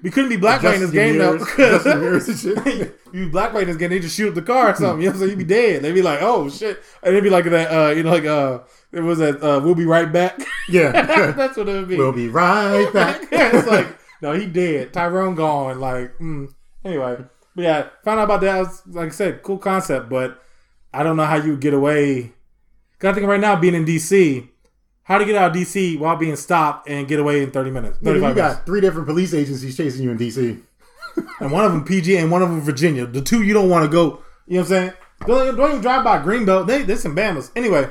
We couldn't be black in this game though. mirrors, shit. you black in this game, they just shoot up the car or something. You know what I'm saying? You'd be dead. They'd be like, oh shit. And they'd be like that, uh, you know, like uh it was that uh we'll be right back. Yeah. That's what it would be. we'll be right back. it's like, no, he dead. Tyrone gone. Like, mm. anyway. But yeah, found out about that. I was, like I said, cool concept, but I don't know how you get away. Cause I think right now, being in DC, how to get out of DC while being stopped and get away in 30 minutes, Nigga, 35 you minutes. got three different police agencies chasing you in DC. And one of them PG and one of them Virginia. The two you don't want to go, you know what I'm saying? Don't, don't even drive by Greenbelt. They, there's some Bamas. Anyway,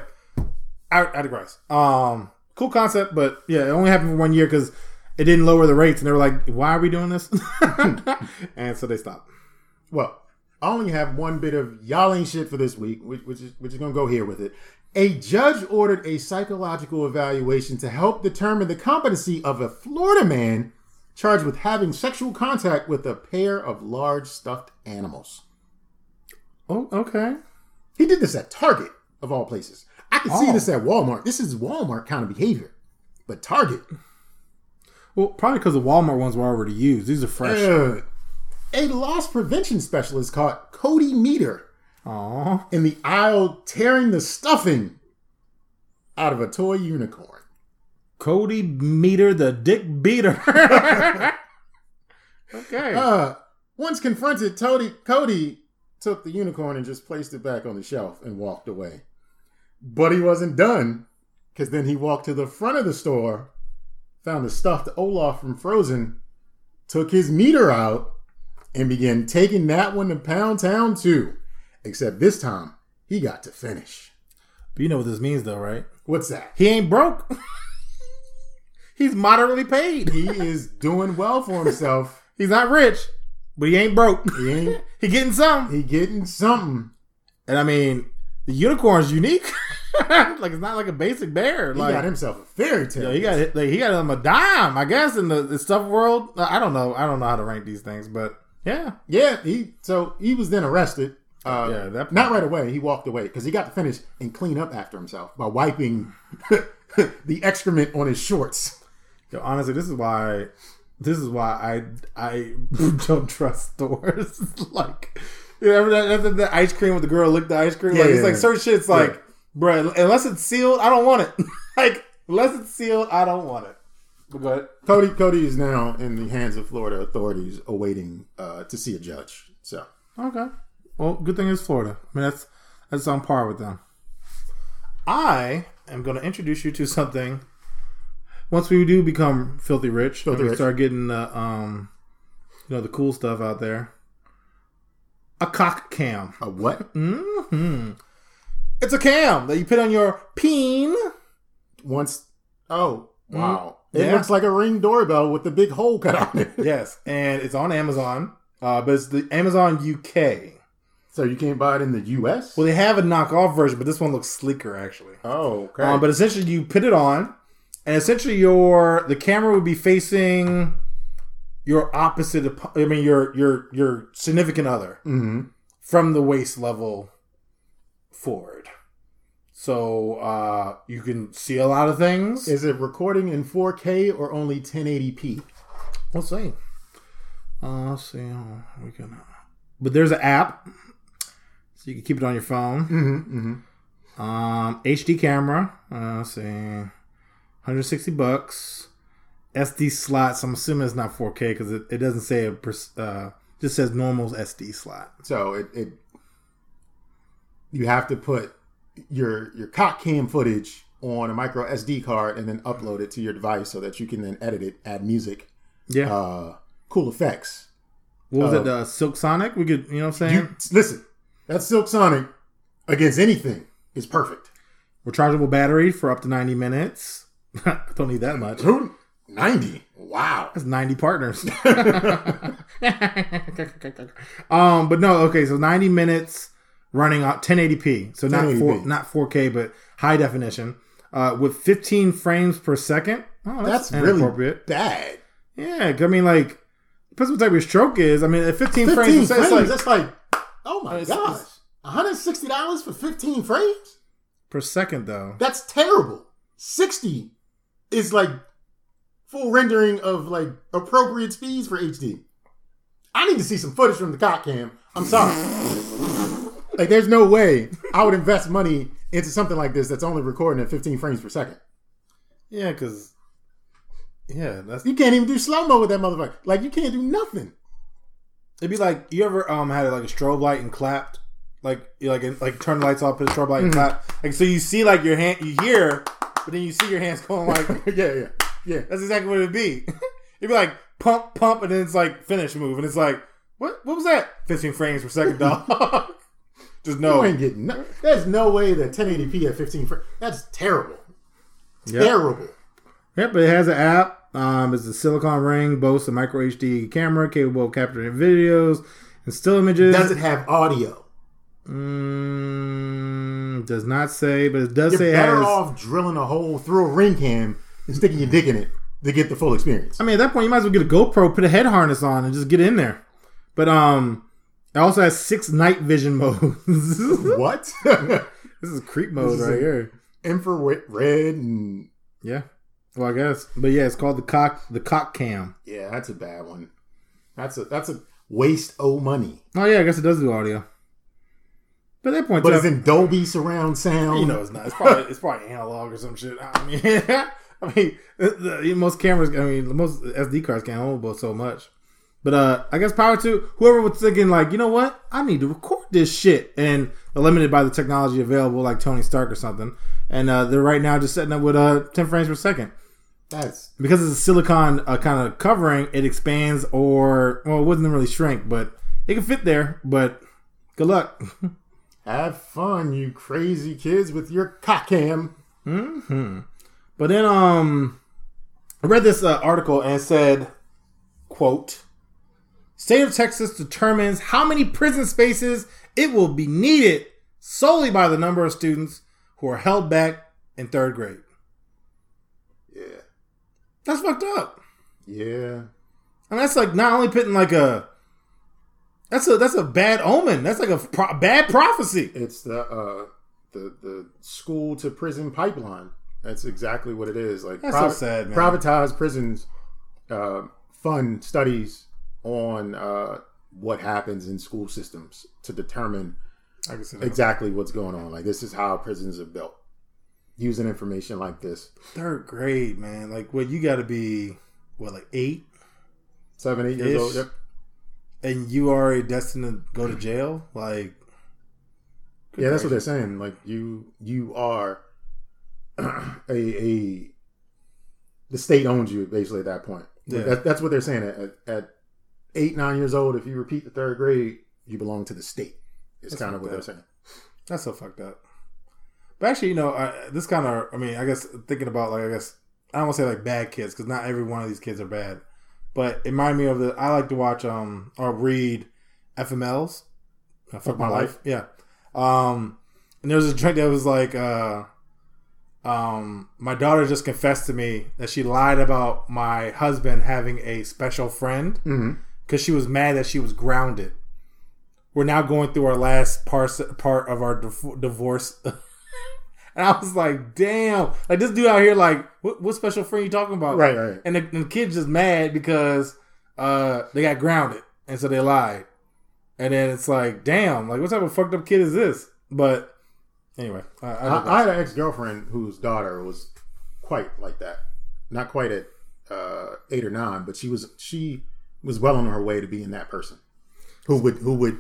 I, I digress. Um, cool concept, but yeah, it only happened for one year because it didn't lower the rates. And they were like, why are we doing this? and so they stopped. Well, I only have one bit of y'all ain't shit for this week, which, which is which is gonna go here with it. A judge ordered a psychological evaluation to help determine the competency of a Florida man charged with having sexual contact with a pair of large stuffed animals. Oh, okay. He did this at Target, of all places. I can see Oh. this at Walmart. This is Walmart kind of behavior. But Target, Well, probably because the Walmart ones were already used. These are fresh. A loss prevention specialist caught Cody Meader Aw. in the aisle tearing the stuffing out of a toy unicorn. Cody Meader, the dick beater. okay. Uh, once confronted, Cody, Cody took the unicorn and just placed it back on the shelf and walked away. But he wasn't done because then he walked to the front of the store, found a stuffed Olaf from Frozen, took his meter out, and began taking that one to Pound Town too. Except this time, he got to finish. But you know what this means, though, right? What's that? He ain't broke. He's moderately paid. He is doing well for himself. He's not rich, but he ain't broke. He ain't. he getting some. He getting something. And I mean, the unicorn's unique. like it's not like a basic bear. He like got himself a fairy tale. he got like, he got him a dime, I guess, in the, the stuff world. I don't know. I don't know how to rank these things, but yeah. Yeah, he so he was then arrested. Uh, Yeah, that- not right away. He walked away because he got to finish and clean up after himself by wiping the excrement on his shorts. Yo, honestly, this is why this is why I I don't trust stores. like you know, that, that ice cream with the girl licked the ice cream. Yeah, like it's yeah, like yeah. certain shit's like, bruh, unless it's sealed, I don't want it. like unless it's sealed, I don't want it. But go ahead. Cody Cody is now in the hands of Florida authorities, awaiting uh, to see a judge. So Okay. Well, good thing it's Florida. I mean, that's that's on par with them. I am going to introduce you to something. Once we do become filthy rich, Filthy and we rich. start getting the um, you know, the cool stuff out there. A cock cam. a what? Mm-hmm. It's a cam that you put on your peen. Once oh wow, it Yeah. looks like a ring doorbell with the big hole cut on it. Yes, and it's on Amazon. Uh, but it's the Amazon UK. So you can't buy it in the U.S. Well, they have a knockoff version, but this one looks sleeker actually. oh, okay. Um, but essentially, you put it on, and essentially, your the camera would be facing your opposite. I mean, your your your significant other hmm from the waist level forward. So uh, you can see a lot of things. Is it recording in 4K or only 1080p? We'll see. Uh, let's see. Uh, we can, but there's an app, so you can keep it on your phone. Mm-hmm, Um, HD camera. Uh, let's see, 160 bucks. SD slots. I'm assuming it's not 4K because it, it doesn't say a pers- uh, just says normal SD slot. So it, it you have to put your your cock cam footage on a micro SD card and then upload it to your device so that you can then edit it, add music, Yeah. uh, cool effects. what was uh, it? Uh, Silk Sonic. We could, you know what I'm saying? You listen, that Silk Sonic against anything is perfect. Rechargeable battery for up to 90 minutes. I don't need that much. Who ninety? Wow. That's 90 partners. um, but no, okay, so 90 minutes running on 1080p. So not 1080p. four, not 4K, but high definition. Uh, with 15 frames per second. Oh, that's, That's really inappropriate. bad. Yeah, I mean, like, depends what type of stroke is. I mean, at 15, 15 frames, per frames. second, like that's like, oh my It's- gosh. $160 for 15 frames? per second, though. That's terrible. 60 is like full rendering of like appropriate speeds for HD. I need to see some footage from the cock cam. I'm sorry. like there's no way I would invest money into something like this that's only recording at 15 frames per second. Yeah, because, yeah, that's You can't even do slow mo with that motherfucker. Like you can't do nothing. It'd be like you ever um had like a strobe light and clapped, like you like like turn the lights off, put a strobe light and clap, like so you see like your hand, you hear, but then you see your hands going like yeah, yeah, yeah. that's exactly what it'd be. it'd be like pump, pump, and then it's like finish move, and it's like what what was that? Fifteen frames per second, dog. You no. ain't getting. No, there's no way that 1080p at 15 frames. That's terrible. Yep. Terrible. Yep, but it has an app. Um, it's a silicon ring, boasts a micro HD camera capable of capturing videos and still images. Does it have audio? Mm, does not say, but it does You're say it better has. off drilling a hole through a ring cam and sticking your dick in it to get the full experience. I mean, at that point, you might as well get a GoPro, put a head harness on, and just get in there. But um, it also has six night vision modes. What? this is creep mode is right here. Infrared and Yeah. Well, I guess, but yeah, it's called the cock the cock cam. yeah, that's a bad one. That's a that's a waste of money. Oh yeah, I guess it does do audio. But at that point, But it's in Dolby surround sound. you know, it's not. It's probably it's probably analog or some shit. I mean, I mean, the, the- most cameras. I mean, most SD cards can not hold but so much. But uh, I guess power to whoever was thinking like, you know what, I need to record this shit, and limited by the technology available, like Tony Stark or something. And uh, they're right now just setting up with uh 10 frames per second that's because it's a silicon uh, kind of covering. It expands or well, it wouldn't really shrink, but it can fit there. But good luck. have fun, you crazy kids, with your cock cam. But then um I read this uh, article and it said, quote, State of Texas determines how many prison spaces it will be needed solely by the number of students who are held back in third grade. Yeah, That's fucked up. yeah. And that's like not only putting like a that's a that's a bad omen. That's like a pro- bad prophecy. It's the uh the the school to prison pipeline. That's exactly what it is. Like That's so sad, man. Privatized prisons uh, fund studies on uh, what happens in school systems to determine exactly what's going on. Like this is how prisons are built, using information like this. Third grade, man. Like what you got to be what like eight, Seven, eight years old. Yep. and you are destined to go to jail. Like Yeah, that's what they're saying. Like you, you are a a the state owns you basically at that point. Yeah. That, that's what they're saying. At, at, at eight, nine years old, if you repeat the third grade, you belong to the state. It's kind of what they're saying. That's so fucked up. But actually, you know, I, this kind of, I mean, I guess thinking about like, I guess I don't want to say like bad kids because not every one of these kids are bad, but it reminded me of the. I like to watch um or read FMLs. Uh, Fuck my My life. Yeah. Um, and there was a drink that was like, uh, um, my daughter just confessed to me that she lied about my husband having a special friend Mm-hmm. Because she was mad that she was grounded. we're now going through our last part part of our divorce. and I was like, damn, like this dude out here, like, what, what special friend you talking about? Right, right. And the, the kid's just mad because uh they got grounded, and so they lied. And then it's like, damn, like what type of fucked up kid is this? But anyway, I, I, I, I had an ex girlfriend whose daughter was quite like that. Not quite at uh, eight or nine, but she was she was well on her way to being that person who would who would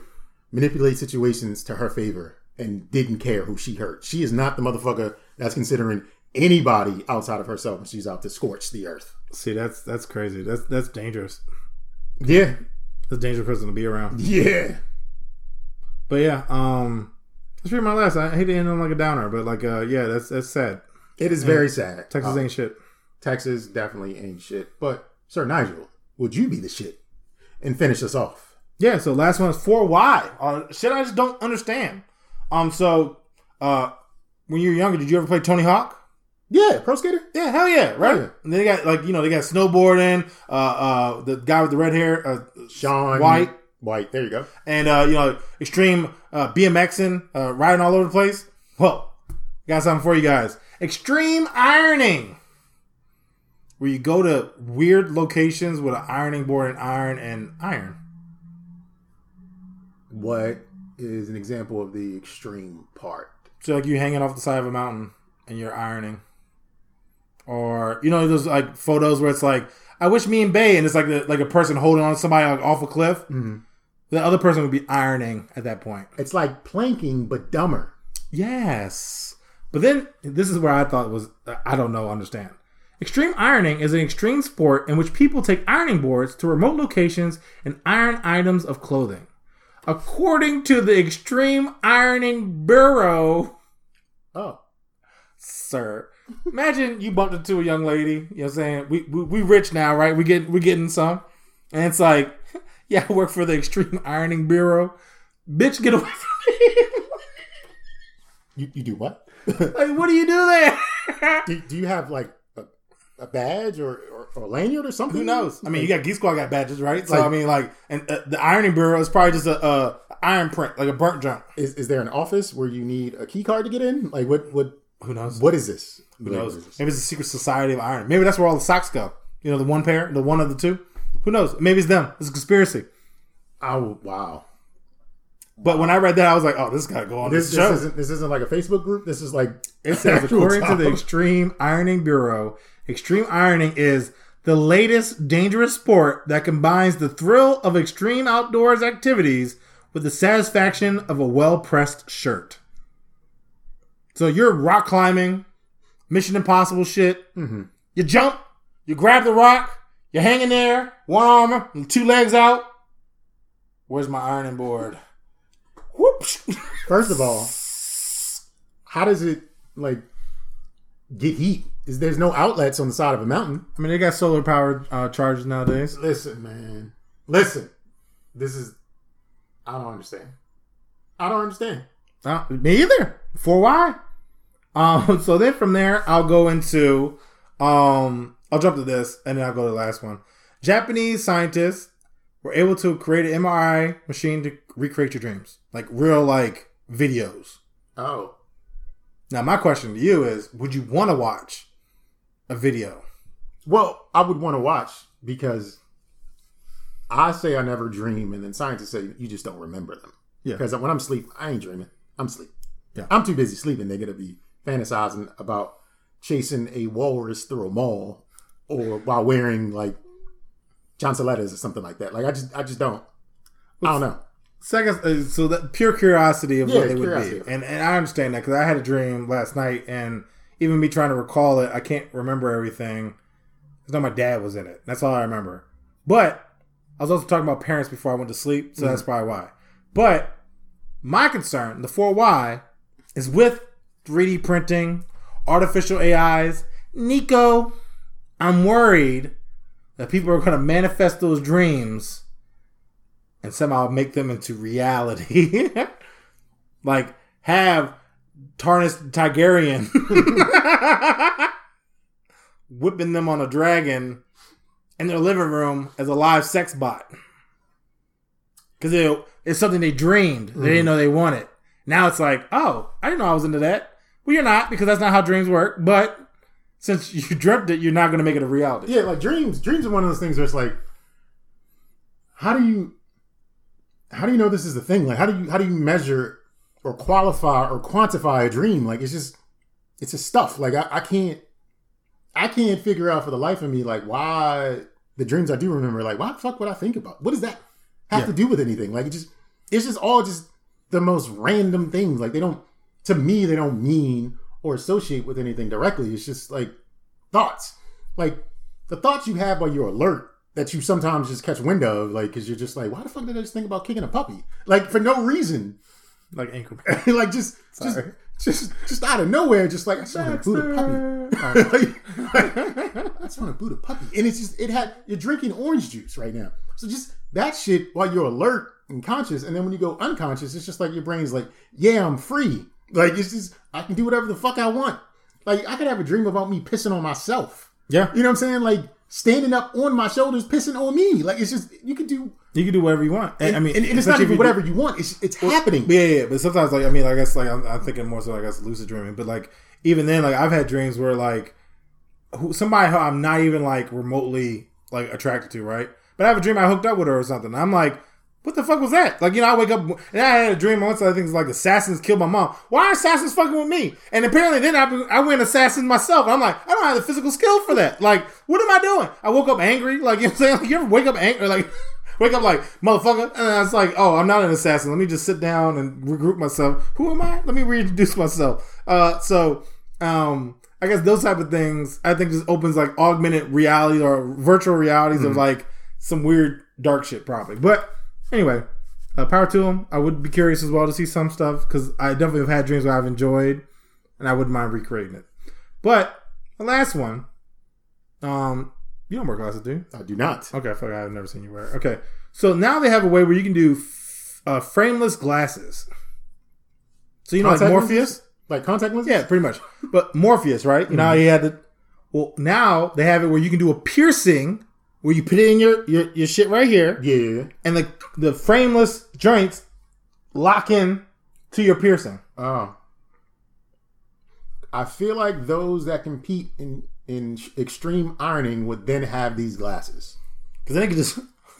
manipulate situations to her favor and didn't care who she hurt. She is not the motherfucker that's considering anybody outside of herself and she's out to scorch the earth. see that's that's crazy. That's that's dangerous. Yeah, That's a dangerous person to be around. yeah. But yeah, um, that's pretty my last. I hate to end on like a downer, but like, uh, yeah, that's that's sad. It is very sad. Texas Uh, ain't shit. Texas definitely ain't shit. But Sir Nigel, would you be the shit and finish us off? Yeah, so last one is four Y. Uh, shit, I just don't understand. Um, so uh, when you were younger, did you ever play Tony Hawk? Yeah, pro skater. Yeah, hell yeah, right. Yeah. And then they got like you know they got snowboarding. Uh, uh, the guy with the red hair, uh, Shaun White, White. There you go. and uh, you know extreme uh, BMXing, uh, riding all over the place. Well, got something for you guys. Extreme ironing, where you go to weird locations with an ironing board and iron and iron. What is an example of the extreme part? So like you hanging off the side of a mountain and you're ironing, or you know those like photos where it's like I wish me and Bay and it's like the, like a person holding on to somebody like, off a cliff. Mm-hmm. The other person would be ironing at that point. It's like planking, but dumber. Yes, but then this is where I thought was I don't know understand. Extreme ironing is an extreme sport in which people take ironing boards to remote locations and iron items of clothing. According to the Extreme Ironing Bureau, Oh, sir. Imagine you bumped into a young lady. You know what I'm saying? We we, we rich now, right? We get we getting some, and it's like, yeah, I work for the Extreme Ironing Bureau. Bitch, get away from me! you, you do what? like, what do you do there? do, do you have like a, badge or, or, or lanyard or something? Who knows? I mean, you got Geek Squad got badges, right? So Like- I mean, like, and uh, the Ironing Bureau is probably just a, a iron print, like a burnt junk. Is, is there an office where you need a key card to get in? Like what what Who knows? what is this? Who knows? Maybe it's a secret society of iron. Maybe that's where all the socks go. You know, the one pair, the one of the two. Who knows? Maybe it's them. It's a conspiracy. Oh wow. But when I read that, I was like, "Oh, this got to go on This, this, this show." isn't this isn't like a Facebook group. This is like It says, according to the. Extreme Ironing Bureau, extreme ironing is the latest dangerous sport that combines the thrill of extreme outdoors activities with the satisfaction of a well pressed shirt. So you're rock climbing, Mission Impossible shit. Mm-hmm. You jump, you grab the rock, you're hanging there, one arm, and two legs out. Where's my ironing board? Whoops. First of all, how does it like get heat? Is there's no outlets on the side of a mountain? I mean, they got solar powered uh, chargers nowadays. Listen, man. Listen. This is I don't understand. I don't understand. Uh, me either. For why? Um, so then from there, I'll go into, um, I'll jump to this and then I'll go to the last one. Japanese scientists were able to create an MRI machine to recreate your dreams, like real like videos. Oh. Now, my question to you is: Would you want to watch a video? Well, I would want to watch because I say I never dream, and then scientists say you just don't remember them. Yeah. Because when I'm asleep, I ain't dreaming. I'm asleep. Yeah. I'm too busy sleeping. They're gonna be fantasizing about chasing a walrus through a mall, or while wearing like John Stilettos or something like that. Like I just, I just don't. I don't know. Second, uh, so that pure curiosity of Yeah, what they would be, and and I understand that because I had a dream last night, and even me trying to recall it, I can't remember everything. Because no, my dad was in it. That's all I remember. But I was also talking about parents before I went to sleep, so that's probably why. But my concern, the four Y, is with 3D printing, artificial AIs. Nico, I'm worried that people are going to manifest those dreams and somehow make them into reality. like have Daenerys Targaryen whipping them on a dragon in their living room as a live sex bot. because it's something they dreamed. They didn't mm-hmm. know they wanted. Now it's like, oh, I didn't know I was into that. Well, you're not because that's not how dreams work. But since you dreamt it, you're not going to make it a reality. Yeah, like dreams. Dreams are one of those things where it's like, how do you, how do you know this is the thing? Like, how do you, how do you measure or qualify or quantify a dream? Like, it's just, it's just stuff. Like, I, I can't, I can't figure out for the life of me like why the dreams I do remember. Like, why the fuck would I think about? What does that have to do with anything? Like, it just, it's just all just the most random things. Like, they don't, to me, they don't mean or associate with anything directly. It's just like thoughts. Like the thoughts you have while you're alert that you sometimes just catch wind of, like, because you're just like, why the fuck did I just think about kicking a puppy? Like, for no reason. Like ankle. like, just, just, Sorry. just, just out of nowhere, just like, I just want to boot a puppy. like, I just want to boot a puppy. And it's just, it had, you're drinking orange juice right now. So just that shit while you're alert and conscious. And then when you go unconscious, it's just like your brain's like, yeah, I'm free. Like, it's just, I can do whatever the fuck I want. Like, I could have a dream about me pissing on myself. Yeah, You know what I'm saying? Like, standing up on my shoulders, pissing on me. Like, it's just, you can do, you can do whatever you want. And, I mean, and, and it's not even you do- whatever you want. It's, it's happening. Yeah, yeah, yeah, but sometimes like I mean, I guess like I'm, I'm thinking more so I guess lucid dreaming, but like even then, like I've had dreams where like who somebody who I'm not even like remotely like attracted to, right? But I have a dream I hooked up with her or something. I'm like, what the fuck was that? Like you know, I wake up and I had a dream once. I think it's like assassins killed my mom. Why are assassins fucking with me? And apparently then I I went assassin myself. I'm like, I don't have the physical skill for that. Like, what am I doing? I woke up angry. Like you know what I'm saying? Like, you ever wake up angry? Like. Wake up like motherfucker, and I was like, "Oh, I'm not an assassin. Let me just sit down and regroup myself. Who am I? Let me reintroduce myself." Uh, so, um, I guess those type of things, I think, just opens like augmented reality or virtual realities of like some weird dark shit, probably. But anyway, uh, power to them. I would be curious as well to see some stuff because I definitely have had dreams where I've enjoyed, and I wouldn't mind recreating it. But the last one, um, you don't wear glasses, do you? I do not. Okay, fuck, I've never seen you wear. Okay, so now they have a way where you can do f- uh, frameless glasses. So you know, like Morpheus. Like contact lenses? Yeah, pretty much. But Morpheus, right? You know, how he had the. Well, now they have it where you can do a piercing, where you put it in your your, your shit right here, Yeah. and the the frameless joints lock in to your piercing. Oh. I feel like those that compete in in extreme ironing would then have these glasses. Because then it can just.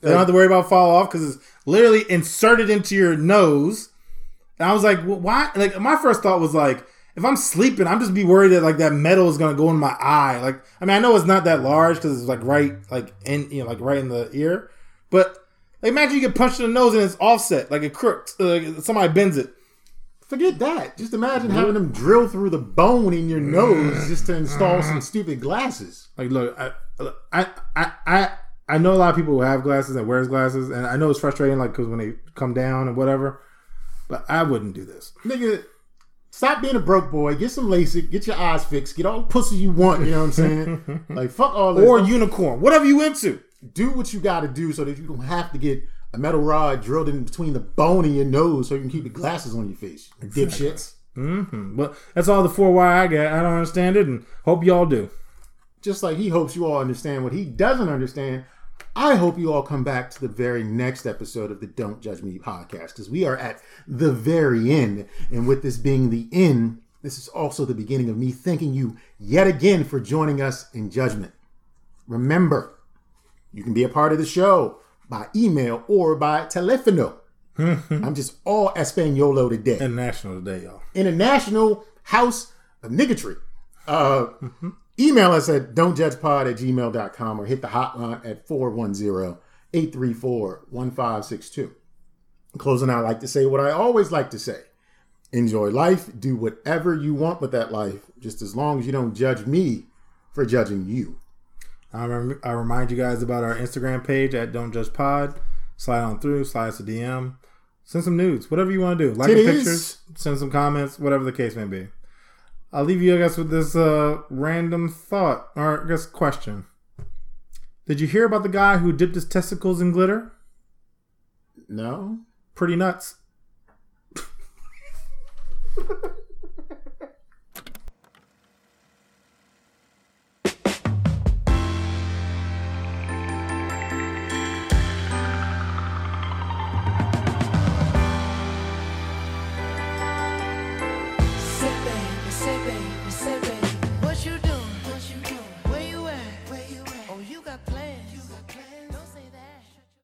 they don't have to worry about fall off because it's literally inserted into your nose. And I was like, well, why? Like, my first thought was like, if I'm sleeping, I'm just be worried that like that metal is gonna go in my eye. Like, I mean, I know it's not that large because it's like right, like in, you know, like right in the ear. But like, imagine you get punched in the nose and it's offset, like it crooked. Uh, somebody bends it. Forget that. Just imagine having them drill through the bone in your nose just to install some stupid glasses. Like, look, I, I, I, I, I know a lot of people who have glasses and wears glasses, and I know it's frustrating, like, because when they come down and whatever. But I wouldn't do this. Nigga, stop being a broke boy. Get some LASIK. Get your eyes fixed. Get all the pussy you want. You know what I'm saying? like, fuck all this. Or Don't- unicorn, whatever you into. Do what you got to do so that you don't have to get a metal rod drilled in between the bone and your nose so you can keep the glasses on your face. Dipshits. hmm But that's all the four why I get. I don't understand it, and hope y'all do. Just like he hopes you all understand what he doesn't understand, I hope you all come back to the very next episode of the Don't Judge Me podcast because we are at the very end. And with this being the end, this is also the beginning of me thanking you yet again for joining us in judgment. Remember, you can be a part of the show by email or by telefono. I'm just all Espanolo today. International today, y'all. International House of Niggatry. Uh, email us at don'tjudgepod at gmail.com or hit the hotline at 410-834-1562. Closing out, I like to say what I always like to say. Enjoy life. Do whatever you want with that life, just as long as you don't judge me for judging you. I, rem- I remind you guys about our Instagram page at Don't Judge Pod. Slide on through, slide us a DM, send some nudes, whatever you want to do. Like the pictures, send some comments, whatever the case may be. I'll leave you, I guess, with this uh, random thought or I guess question. Did you hear about the guy who dipped his testicles in glitter? No? Pretty nuts.